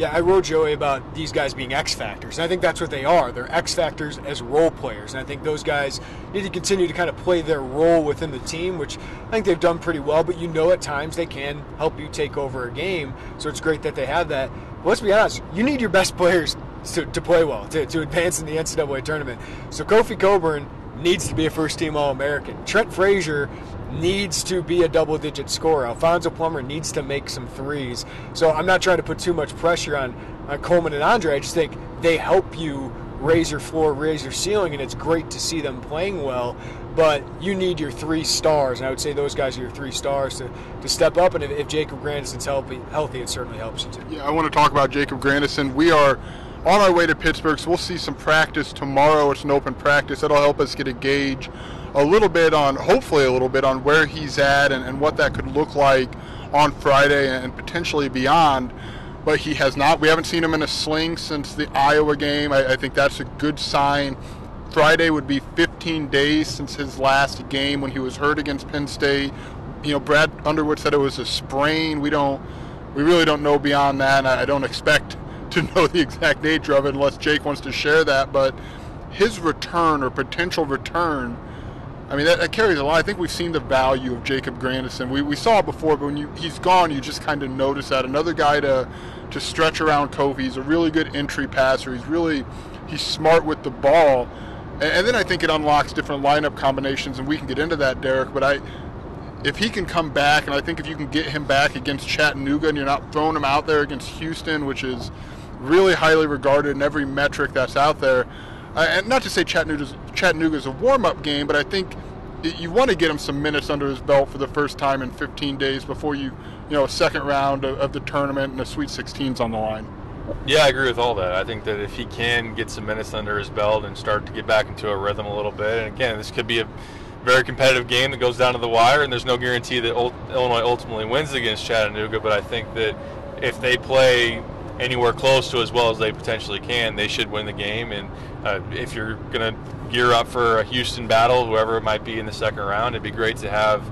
Yeah, I wrote Joey about these guys being X factors. And I think that's what they are. They're X factors as role players. And I think those guys need to continue to kind of play their role within the team, which I think they've done pretty well. But you know, at times they can help you take over a game. So it's great that they have that. But let's be honest, you need your best players to, to play well, to, to advance in the NCAA tournament. So Kofi Cockburn needs to be a first team All American. Trent Frazier needs to be a double digit scorer. Alfonso Plummer needs to make some threes. So I'm not trying to put too much pressure on, on Coleman and Andre. I just think they help you raise your floor, raise your ceiling, and it's great to see them playing well. But you need your three stars, and I would say those guys are your three stars to, to step up. And if, if Jacob Grandison's healthy, healthy, it certainly helps you too. Yeah, I want to talk about Jacob Grandison. We are on our way to Pittsburgh, so we'll see some practice tomorrow. It's an open practice. That'll help us get a gauge a little bit on, hopefully, a little bit on where he's at and, and what that could look like on Friday and potentially beyond. But he has not. We haven't seen him in a sling since the Iowa game. I, I think that's a good sign. Friday would be 15 days since his last game when he was hurt against Penn State. You know, Brad Underwood said it was a sprain. We don't, we really don't know beyond that. I don't expect [laughs] to know the exact nature of it unless Jake wants to share that. But his return or potential return. I mean, that, that, carries a lot. I think we've seen the value of Jacob Grandison. We, we saw it before, but when you, he's gone, you just kind of notice that. Another guy to to stretch around Kofi. He's a really good entry passer. He's really he's smart with the ball. And, and then I think it unlocks different lineup combinations, and we can get into that, Derek. But I, if he can come back, and I think if you can get him back against Chattanooga, and you're not throwing him out there against Houston, which is really highly regarded in every metric that's out there. Uh, and not to say Chattanooga's Chattanooga's a warm-up game, but I think you want to get him some minutes under his belt for the first time in 15 days before you, you know, a second round of, of the tournament and a Sweet 16's on the line. Yeah, I agree with all that. I think that if he can get some minutes under his belt and start to get back into a rhythm a little bit, and again, this could be a very competitive game that goes down to the wire, and there's no guarantee that Illinois ultimately wins against Chattanooga. But I think that if they play anywhere close to as well as they potentially can, they should win the game. And uh, if you're going to gear up for a Houston battle, whoever it might be in the second round, it'd be great to have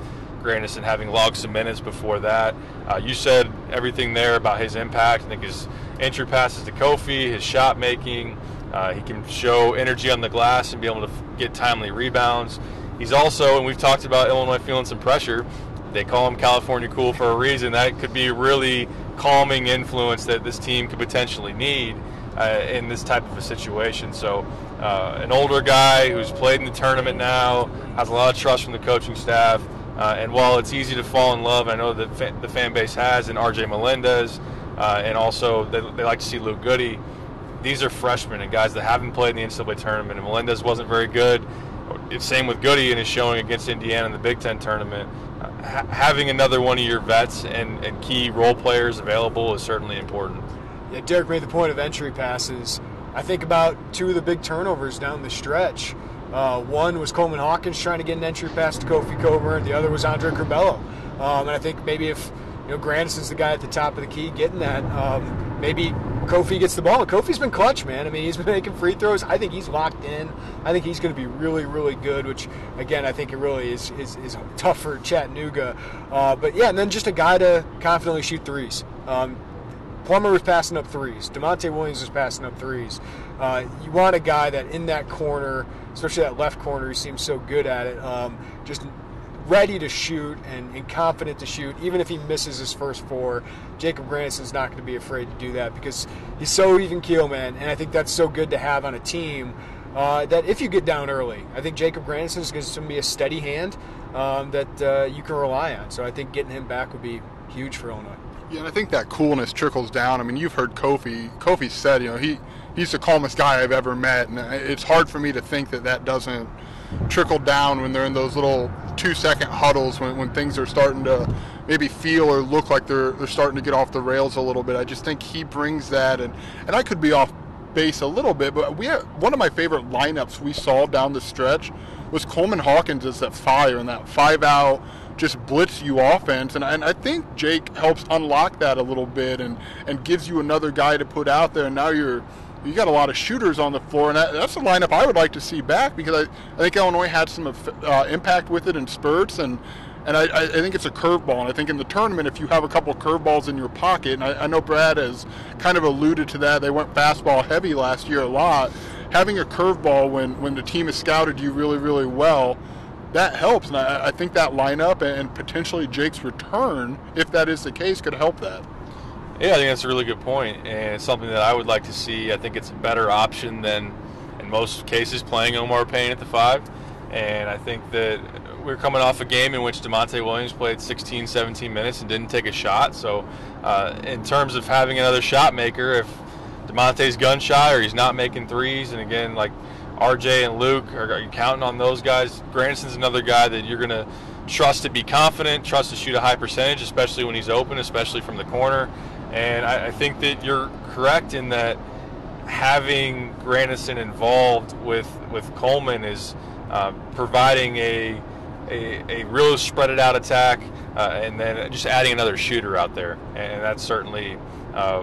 Grandison having logged some minutes before that. Uh, you said everything there about his impact. I think his entry passes to Kofi, his shot making. Uh, he can show energy on the glass and be able to get timely rebounds. He's also, and we've talked about Illinois feeling some pressure. They call him California cool for a reason. That could be a really calming influence that this team could potentially need uh, in this type of a situation. So, uh, an older guy who's played in the tournament now has a lot of trust from the coaching staff. Uh, and while it's easy to fall in love, I know that fa- the fan base has in RJ Melendez, uh, and also they, they, like to see Luke Goode. These are freshmen and guys that haven't played in the NCAA tournament. And Melendez wasn't very good. It's same with Goode in his showing against Indiana in the Big Ten tournament. Ha- having another one of your vets and, and key role players available is certainly important. Yeah, Derek made the point of entry passes. I think about two of the big turnovers down the stretch. Uh, one was Coleman Hawkins trying to get an entry pass to Kofi Cockburn. The other was Andre Curbelo. Um, and I think maybe if you know Grandison's the guy at the top of the key getting that, um, maybe Kofi gets the ball. Kofi's been clutch, man. I mean, he's been [laughs] making free throws. I think he's locked in. I think he's going to be really, really good. Which, again, I think it really is is, is tough for Chattanooga. Uh, but yeah, and then just a guy to confidently shoot threes. Um, Plummer was passing up threes. Da'Monte Williams was passing up threes. Uh, you want a guy that in that corner, especially that left corner, he seems so good at it. Um, just ready to shoot and, and, confident to shoot, even if he misses his first four. Jacob Grandison's not going to be afraid to do that because he's so even keel, man. And I think that's so good to have on a team uh, that if you get down early, I think Jacob Grandison is going to be a steady hand um, that uh, you can rely on. So I think getting him back would be huge for Illinois. Yeah, and I think that coolness trickles down. I mean, you've heard Kofi. Kofi said, you know, he he's the calmest guy I've ever met, and it's hard for me to think that that doesn't trickle down when they're in those little two second huddles when, when things are starting to maybe feel or look like they're they're starting to get off the rails a little bit. I just think he brings that, and and I could be off base a little bit, but we one of my favorite lineups we saw down the stretch was Coleman Hawkins as that fire and that five out just blitz you offense. And, and I think Jake helps unlock that a little bit and, and gives you another guy to put out there. And now you're you got a lot of shooters on the floor, and that, that's a lineup I would like to see back because I, I think Illinois had some uh, impact with it in spurts, and and I, I think it's a curveball. And I think in the tournament, if you have a couple curveballs in your pocket, and I, I know Brad has kind of alluded to that, they went fastball heavy last year a lot. Having a curveball when when the team has scouted you really really well that helps. And I, I think that lineup and potentially Jake's return, if that is the case, could help that. Yeah, I think that's a really good point, and it's something that I would like to see. I think it's a better option than, in most cases, playing Omar Payne at the five. And I think that we're coming off a game in which Da'Monte Williams played 16, 17 minutes and didn't take a shot. So, uh, in terms of having another shot maker, if Da'Monte's gun shy or he's not making threes, and again, like RJ and Luke, are, are you counting on those guys? Grandison's another guy that you're going to trust to be confident, trust to shoot a high percentage, especially when he's open, especially from the corner. And I, I think that you're correct in that having Grandison involved with with Coleman is uh, providing a, a, a real spread it out attack, uh, and then just adding another shooter out there, and that's certainly uh,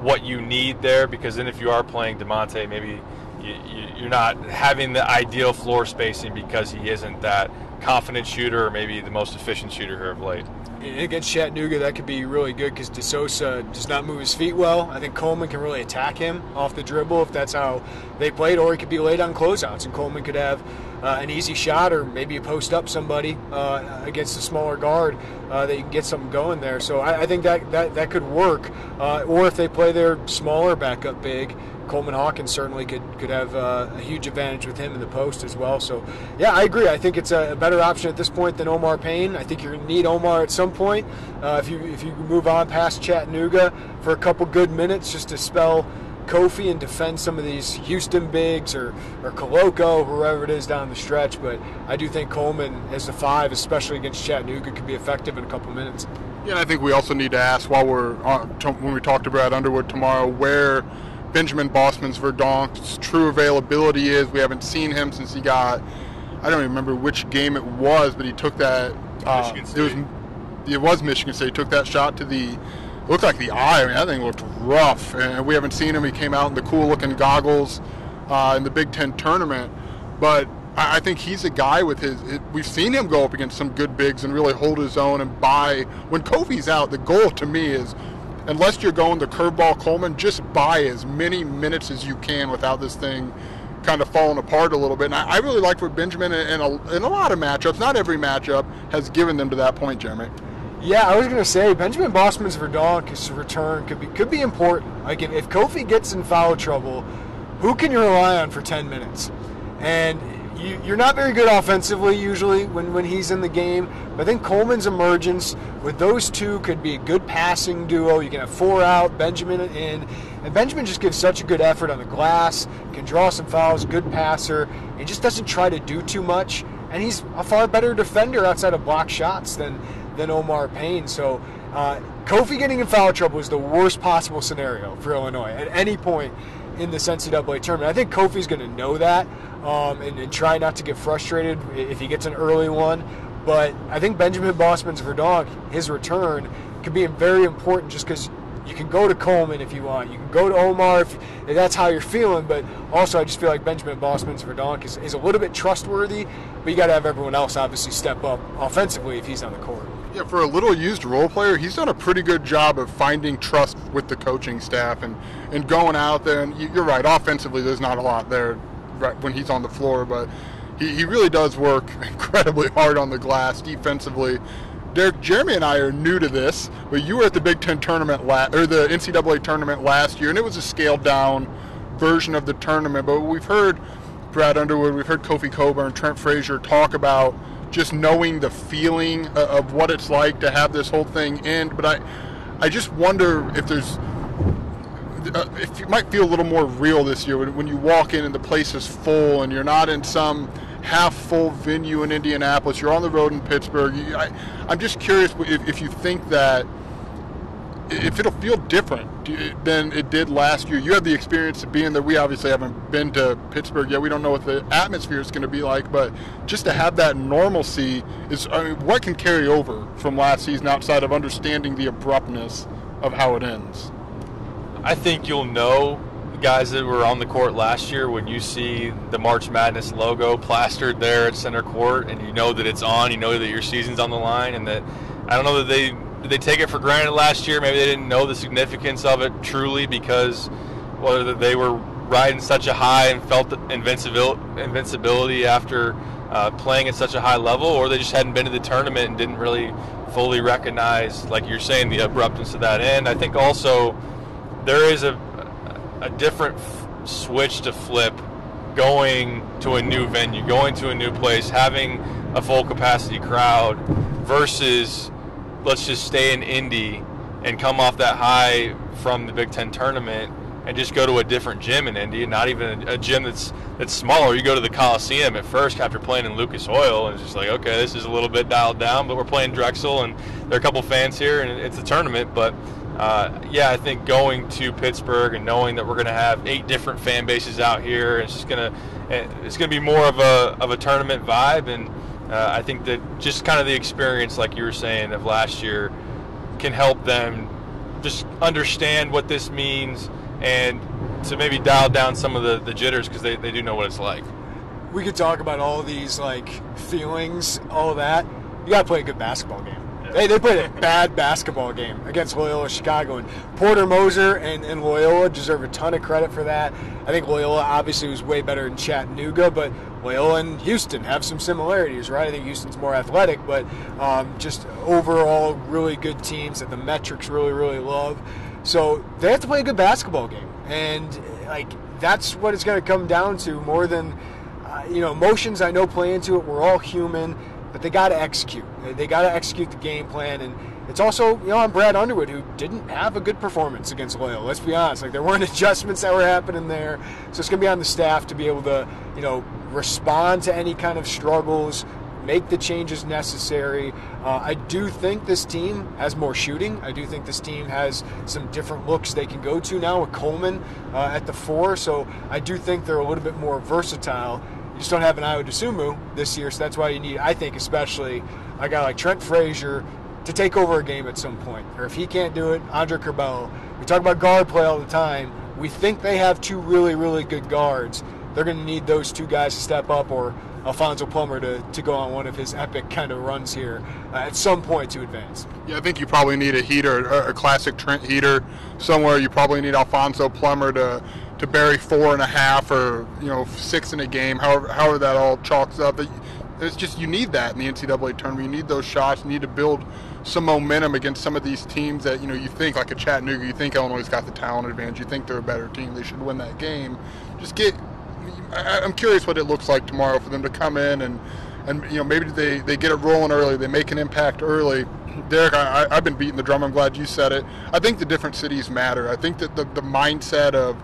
what you need there. Because then if you are playing Da'Monte, maybe you, are not having the ideal floor spacing because he isn't that confident shooter or maybe the most efficient shooter here of late. Against Chattanooga, that could be really good because De Sousa does not move his feet well. I think Coleman can really attack him off the dribble if that's how they played, or he could be late on closeouts, and Coleman could have uh, an easy shot or maybe you post up somebody uh, against a smaller guard uh, that you can get something going there. So I, I think that, that, that could work. Uh, or if they play their smaller backup big, Coleman Hawkins certainly could could have uh, a huge advantage with him in the post as well. So, yeah, I agree. I think it's a better option at this point than Omar Payne. I think you're going to need Omar at some point uh, if you if you move on past Chattanooga for a couple good minutes just to spell Kofi and defend some of these Houston bigs or or Koloko, whoever it is down the stretch. But I do think Coleman as the five, especially against Chattanooga, could be effective in a couple minutes. Yeah, and I think we also need to ask while we're on, when we talk to Brad Underwood tomorrow where Benjamin Bosmans Verdonk's true availability is. We haven't seen him since he got, I don't even remember which game it was, but he took that. Uh, it was it was Michigan State. He took that shot to the looked like the eye. I mean, that thing looked rough, and we haven't seen him. He came out in the cool-looking goggles uh, in the Big Ten tournament, but I think he's a guy with his. We've seen him go up against some good bigs and really hold his own and buy. When Kofi's out, the goal to me is unless you're going the curveball Coleman, just buy as many minutes as you can without this thing kind of falling apart a little bit. And I, I really like what Benjamin in a, in a lot of matchups, not every matchup, has given them to that point, Jeremy. Yeah, I was to say Benjamin Bosmans Verdonk's return could be could be important. Like if, if Kofi gets in foul trouble, who can you rely on for 10 minutes? And you, are not very good offensively usually when, when he's in the game. But I think Coleman's emergence with those two could be a good passing duo. You can have four out, Benjamin in. And Benjamin just gives such a good effort on the glass, can draw some fouls, good passer. He just doesn't try to do too much. And he's a far better defender outside of block shots than, than Omar Payne. So uh, Kofi getting in foul trouble is the worst possible scenario for Illinois at any point in this NCAA tournament. I think Kofi's going to know that um, and, and, try not to get frustrated if he gets an early one. But I think Benjamin Bosmans Verdonk, his return, could be very important just because you can go to Coleman if you want. You can go to Omar if, if, that's how you're feeling. But also, I just feel like Benjamin Bosmans Verdonk is, is a little bit trustworthy. But you got to have everyone else obviously step up offensively if he's on the court. Yeah, for a little used role player, he's done a pretty good job of finding trust with the coaching staff and, and going out there. And you're right, offensively, there's not a lot there when he's on the floor, but he, he really does work [laughs] incredibly hard on the glass defensively. Derek, Jeremy and I are new to this, but you were at the Big Ten tournament la- or the NCAA tournament last year, and it was a scaled down version of the tournament. But we've heard Brad Underwood, we've heard Kofi Cockburn, Trent Frazier talk about just knowing the feeling of what it's like to have this whole thing end. But I, I just wonder if there's, uh, if you might feel a little more real this year when, when you walk in and the place is full and you're not in some half full venue in Indianapolis. You're on the road in Pittsburgh. I, am just curious if, if you think that if it'll feel different than it did last year. You have the experience of being there. We obviously haven't been to Pittsburgh yet. We don't know what the atmosphere is going to be like, but just to have that normalcy is I mean, what can carry over from last season outside of understanding the abruptness of how it ends. I think you'll know guys that were on the court last year when you see the March Madness logo plastered there at center court and you know that it's on, you know that your season's on the line and that I don't know that they did they take it for granted last year? Maybe they didn't know the significance of it truly because whether they were riding such a high and felt invincibility after uh, playing at such a high level, or they just hadn't been to the tournament and didn't really fully recognize, like you're saying, the abruptness of that end. I think also there is a a different f- switch to flip going to a new venue, going to a new place, having a full capacity crowd versus let's just stay in Indy and come off that high from the Big Ten tournament and just go to a different gym in Indy, not even a gym that's that's smaller. You go to the Coliseum at first after playing in Lucas Oil, and it's just like, okay, this is a little bit dialed down, but we're playing Drexel, and there are a couple fans here, and it's a tournament. But uh, yeah, I think going to Pittsburgh and knowing that we're going to have eight different fan bases out here, it's just gonna it's gonna be more of a of a tournament vibe, and uh, I think that just kind of the experience, like you were saying, of last year, can help them just understand what this means and to maybe dial down some of the, the jitters because they, they do know what it's like. We could talk about all these like feelings, all that. You got to play a good basketball game. They, they played a bad basketball game against Loyola Chicago. And Porter Moser and, and Loyola deserve a ton of credit for that. I think Loyola obviously was way better in Chattanooga, but Loyola and Houston have some similarities, right? I think Houston's more athletic, but um, just overall really good teams that the metrics really, really love. So they have to play a good basketball game. And like that's what it's going to come down to more than, uh, you know, emotions I know play into it. We're all human but they got to execute. They got to execute the game plan, and it's also you know on Brad Underwood who didn't have a good performance against Loyola. Let's be honest, like there weren't [laughs] adjustments that were happening there, so it's going to be on the staff to be able to you know respond to any kind of struggles. Make the changes necessary. Uh, I do think this team has more shooting. I do think this team has some different looks they can go to now with Coleman uh, at the four. So I do think they're a little bit more versatile. You just don't have an Ayo Dosunmu this year, so that's why you need, I think, especially a guy like Trent Frazier to take over a game at some point. Or if he can't do it, Andre Curbelo. We talk about guard play all the time. We think they have two really, really good guards. They're going to need those two guys to step up, or Alfonso Plummer to, to go on one of his epic kind of runs here uh, at some point to advance. Yeah, I think you probably need a heater, a classic Trent heater somewhere. You probably need Alfonso Plummer to to bury four and a half or you know six in a game, however however that all chalks up. It's just you need that in the NCAA tournament. You need those shots. You need to build some momentum against some of these teams that you know you think like a Chattanooga. You think Illinois has got the talent advantage. You think they're a better team. They should win that game. Just get. I'm curious what it looks like tomorrow for them to come in and and you know maybe they they get it rolling early. They make an impact early. Derek, I, have been beating the drum. I'm glad you said it. I think the different cities matter. I think that the, the mindset of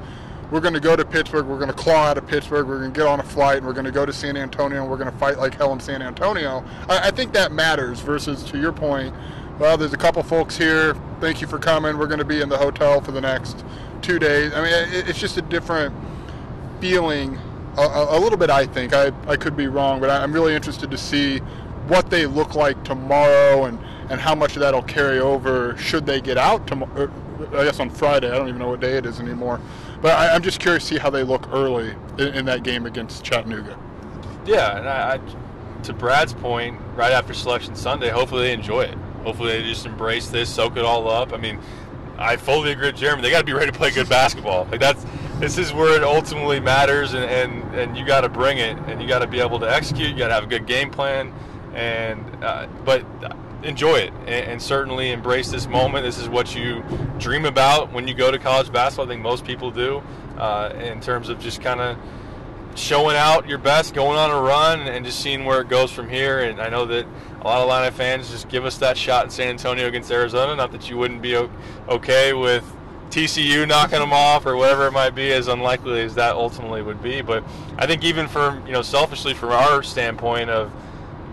we're going to go to Pittsburgh, we're going to claw out of Pittsburgh, we're going to get on a flight, and we're going to go to San Antonio, and we're going to fight like hell in San Antonio. I, I think that matters versus, to your point, well, there's a couple folks here. Thank you for coming. We're going to be in the hotel for the next two days. I mean, it, it's just a different feeling, a, a, little bit, I think. I, I could be wrong, but I'm really interested to see what they look like tomorrow and, and how much of that will carry over should they get out tomorrow. Er, I guess on Friday. I don't even know what day it is anymore. But I, am just curious to see how they look early in, in that game against Chattanooga. Yeah, and I, I, to Brad's point, right after Selection Sunday, hopefully they enjoy it. Hopefully they just embrace this, soak it all up. I mean, I fully agree with Jeremy. They got to be ready to play good [laughs] basketball. Like that's this is where it ultimately matters, and and, and you got to bring it, and you got to be able to execute. You got to have a good game plan, and uh, but enjoy it and, and, certainly embrace this moment. This is what you dream about when you go to college basketball. I think most people do, uh, in terms of just kind of showing out your best, going on a run, and just seeing where it goes from here. And I know that a lot of Illini fans just give us that shot in San Antonio against Arizona. Not that you wouldn't be okay with TCU knocking them off or whatever it might be, as unlikely as that ultimately would be. But I think even from you know selfishly from our standpoint of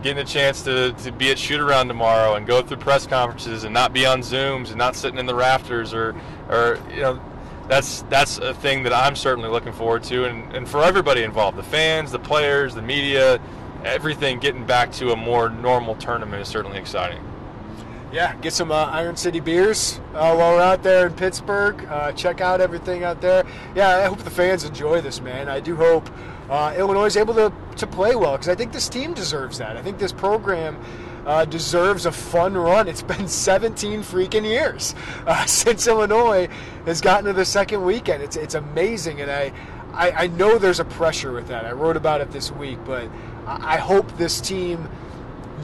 getting a chance to, to be at shoot around tomorrow and go through press conferences and not be on Zooms and not sitting in the rafters or, or you know, that's that's a thing that I'm certainly looking forward to and, and for everybody involved, the fans, the players, the media, everything getting back to a more normal tournament is certainly exciting. Yeah, get some uh, Iron City beers uh, while we're out there in Pittsburgh. Uh, check out everything out there. Yeah, I hope the fans enjoy this, man. I do hope uh, Illinois is able to, to play well because I think this team deserves that. I think this program uh, deserves a fun run. It's been [laughs] 17 freaking years uh, [laughs] since Illinois has gotten to the second weekend. It's, it's amazing, and I, I, I know there's a pressure with that. I wrote about it this week, but I hope this team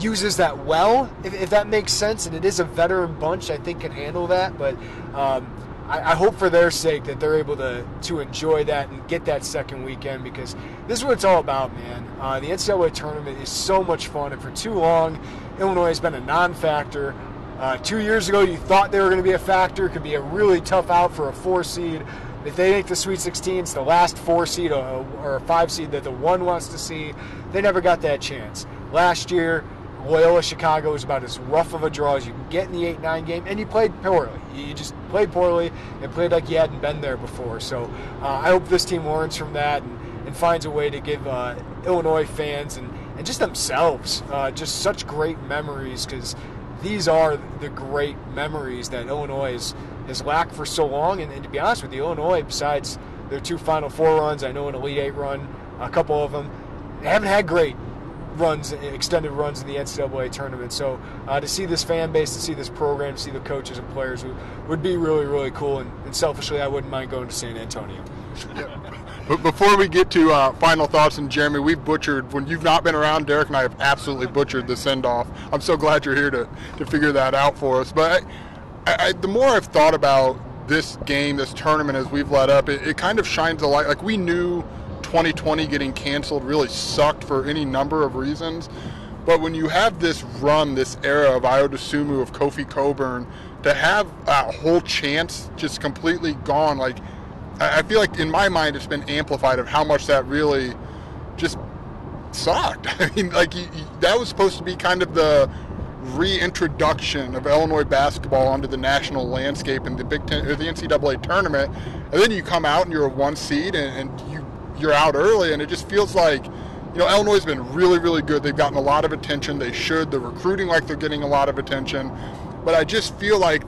uses that well, if, if that makes sense. And it is a veteran bunch, I think, can handle that. But um, I, I, hope for their sake that they're able to to enjoy that and get that second weekend because this is what it's all about, man. Uh, the NCAA tournament is so much fun, and for too long, Illinois has been a non-factor. Uh, two years ago, you thought they were going to be a factor. Could be a really tough out for a four seed. If they make the Sweet 16, it's the last four seed uh, or a five seed that the one wants to see. They never got that chance. Last year, Loyola Chicago was about as rough of a draw as you can get in the 8 9 game, and you played poorly. You just played poorly and played like you hadn't been there before. So uh, I hope this team learns from that and, and finds a way to give uh, Illinois fans and, and just themselves uh, just such great memories because these are the great memories that Illinois has, has lacked for so long. And, and to be honest with you, Illinois, besides their two Final Four runs, I know an Elite Eight run, a couple of them, they haven't had great runs, extended runs in the NCAA tournament. So uh, to see this fan base, to see this program, to see the coaches and players would, would be really, really cool. And, and selfishly, I wouldn't mind going to San Antonio. [laughs] But before we get to uh, final thoughts, and Jeremy, we've butchered when you've not been around. Derek and I have absolutely butchered the send off. I'm so glad you're here to, to figure that out for us. But I, I, the more I've thought about this game, this tournament, as we've led up, it, it kind of shines a light. Like we knew 2020 getting canceled really sucked for any number of reasons. But when you have this run, this era of Ayo Dosunmu, of Kofi Cockburn, to have a whole chance just completely gone, like I feel like in my mind it's been amplified of how much that really just sucked. [laughs] I mean, like that was supposed to be kind of the reintroduction of Illinois basketball onto the national landscape in the Big Ten or the NCAA tournament, and then you come out and you're a one seed and, and you you're out early, and it just feels like you know Illinois has been really really good. They've gotten a lot of attention. They should. They're recruiting like they're getting a lot of attention, but I just feel like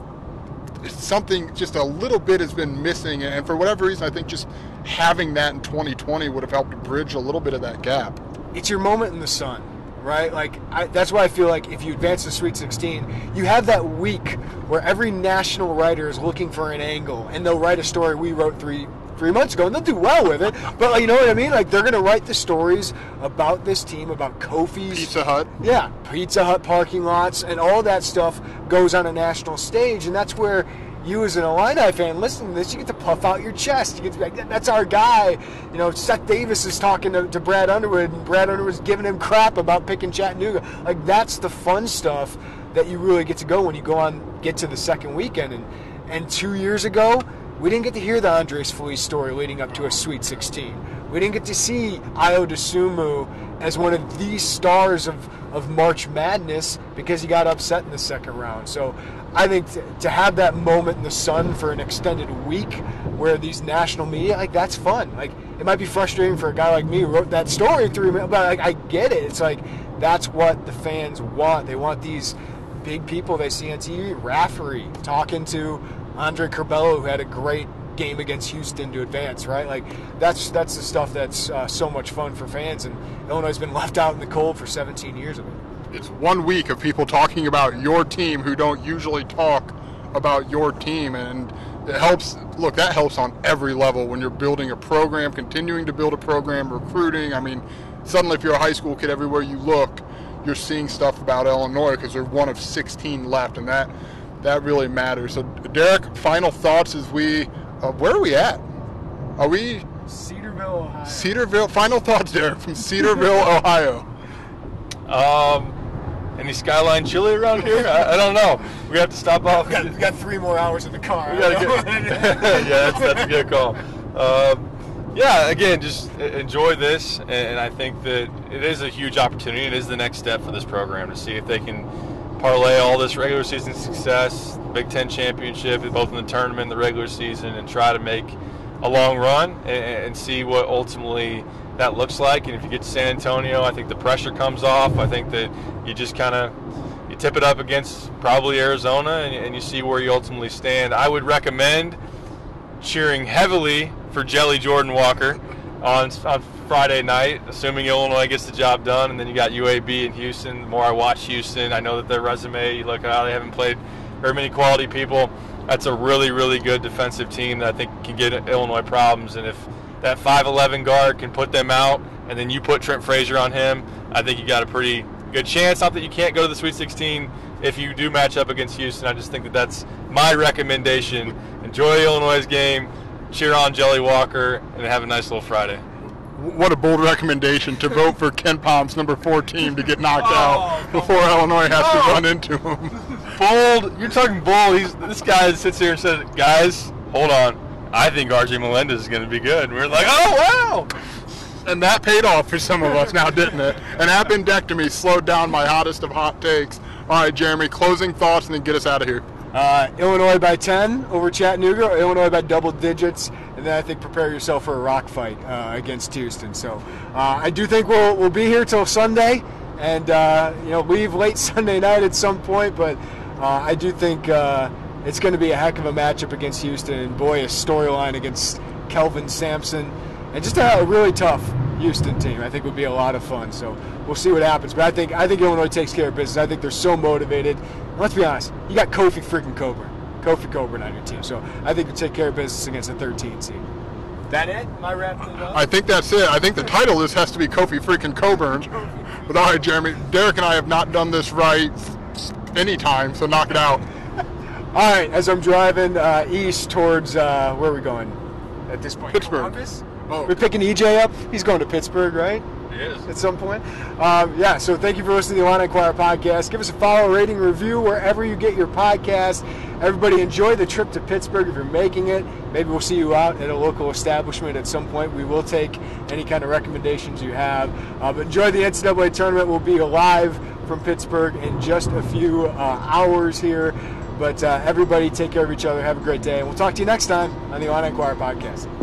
something just a little bit has been missing and for whatever reason i think just having that in 2020 would have helped bridge a little bit of that gap it's your moment in the sun right like I, that's why i feel like if you advance to sweet 16 you have that week where every national writer is looking for an angle and they'll write a story we wrote three three months ago, and they'll do well with it. But like, you know what I mean? Like they're gonna write the stories about this team, about Kofi's Pizza Hut. Yeah, Pizza Hut parking lots, and all that stuff goes on a national stage, and that's where you as an Illini fan listening to this, you get to puff out your chest. You get to be like, that's our guy. You know, Seth Davis is talking to, to Brad Underwood, and Brad Underwood's giving him crap about picking Chattanooga. Like that's the fun stuff that you really get to go when you go on get to the second weekend. And and two years ago, we didn't get to hear the Andres Feliz story leading up to a Sweet 16. We didn't get to see Ayo Dosunmu as one of the stars of, of March Madness because he got upset in the second round. So I think to, to have that moment in the sun for an extended week where these national media, like that's fun. Like it might be frustrating for a guy like me who wrote that story three minutes, but like, I get it. It's like that's what the fans want. They want these big people they see on TV, Raftery talking to Andre Curbelo, who had a great game against Houston to advance, right? Like that's that's the stuff that's uh, so much fun for fans, and Illinois has been [laughs] left out in the cold for 17 years of it. It's one week of people talking about your team who don't usually talk about your team, and it helps. Look, that helps on every level when you're building a program, continuing to build a program, recruiting. I mean, suddenly if you're a high school kid, everywhere you look, you're seeing stuff about Illinois because they're one of 16 left, and that that really matters. So, Derek, final thoughts as we, uh, where are we at? Are we? Cedarville, Ohio. Cedarville. Final thoughts, Derek, from Cedarville, [laughs] Ohio. Um, any skyline chili around here? I, I, don't know. We have to stop off. We got, we got three more hours in the car. We gotta get, [laughs] yeah, that's, that's a good call. Um, yeah, again, just enjoy this, and I think that it is a huge opportunity. It is the next step for this program to see if they can parlay all this regular season success, Big Ten championship, both in the tournament and the regular season, and try to make a long run and, and, see what ultimately that looks like. And if you get to San Antonio, I think the pressure comes off. I think that you just kind of you tip it up against probably Arizona, and, and you see where you ultimately stand. I would recommend cheering heavily for Jelly Jordan Walker on on Friday night, assuming Illinois gets the job done, and then you got UAB in Houston. The more I watch Houston, I know that their resume, you look at how they haven't played very many quality people. That's a really, really good defensive team that I think can get Illinois problems. And if that 5'11 guard can put them out, and then you put Trent Frazier on him, I think you got a pretty good chance. Not that you can't go to the Sweet 16 if you do match up against Houston. I just think that that's my recommendation. Enjoy Illinois' game, cheer on Jelly Walker, and have a nice little Friday what a bold recommendation to vote for KenPom's number four team to get knocked oh, out before Illinois has oh. to run into him. Bold, you're talking bold. He's this guy sits here and says, "Guys, hold on. I think RJ Melendez is going to be good." We're like, "Oh wow!" And that paid off for some of us now, didn't it? And appendectomy slowed down my hottest of hot takes. All right, Jeremy, closing thoughts and then get us out of here. Uh, Illinois by 10 over Chattanooga, Illinois by double digits, and then I think prepare yourself for a rock fight uh, against Houston. So uh, I do think we'll, we'll be here till Sunday and uh, you know leave late [laughs] Sunday night at some point, but uh, I do think it's going to be a heck of a matchup against Houston, and boy, a storyline against Kelvin Sampson, and just a really tough Houston team. I think would be a lot of fun. So we'll see what happens. But I think I think Illinois takes care of business. I think they're so motivated. Let's be honest, you got Kofi freaking Cockburn, Kofi Cockburn on your team. So I think you take care of business against a 13 seed. That it? Am I wrapping it up? I think that's it. I think the title of this has to be Kofi freaking Cockburn. But all right, Jeremy, Derek and I have not done this right any time, so knock it out. All right, as I'm driving uh, east towards uh, where are we going at this point? Pittsburgh. Columbus? Oh. We're picking EJ up. He's going to Pittsburgh, right? It is. At some point. Um, yeah, so thank you for listening to the Illini Inquirer podcast. Give us a follow, rating, review wherever you get your podcast. Everybody enjoy the trip to Pittsburgh if you're making it. Maybe we'll see you out at a local establishment at some point. We will take any kind of recommendations you have. Uh, but enjoy the NCAA tournament. We'll be live from Pittsburgh in just a few uh, hours here. But uh, everybody take care of each other. Have a great day. And we'll talk to you next time on the Illini Inquirer podcast.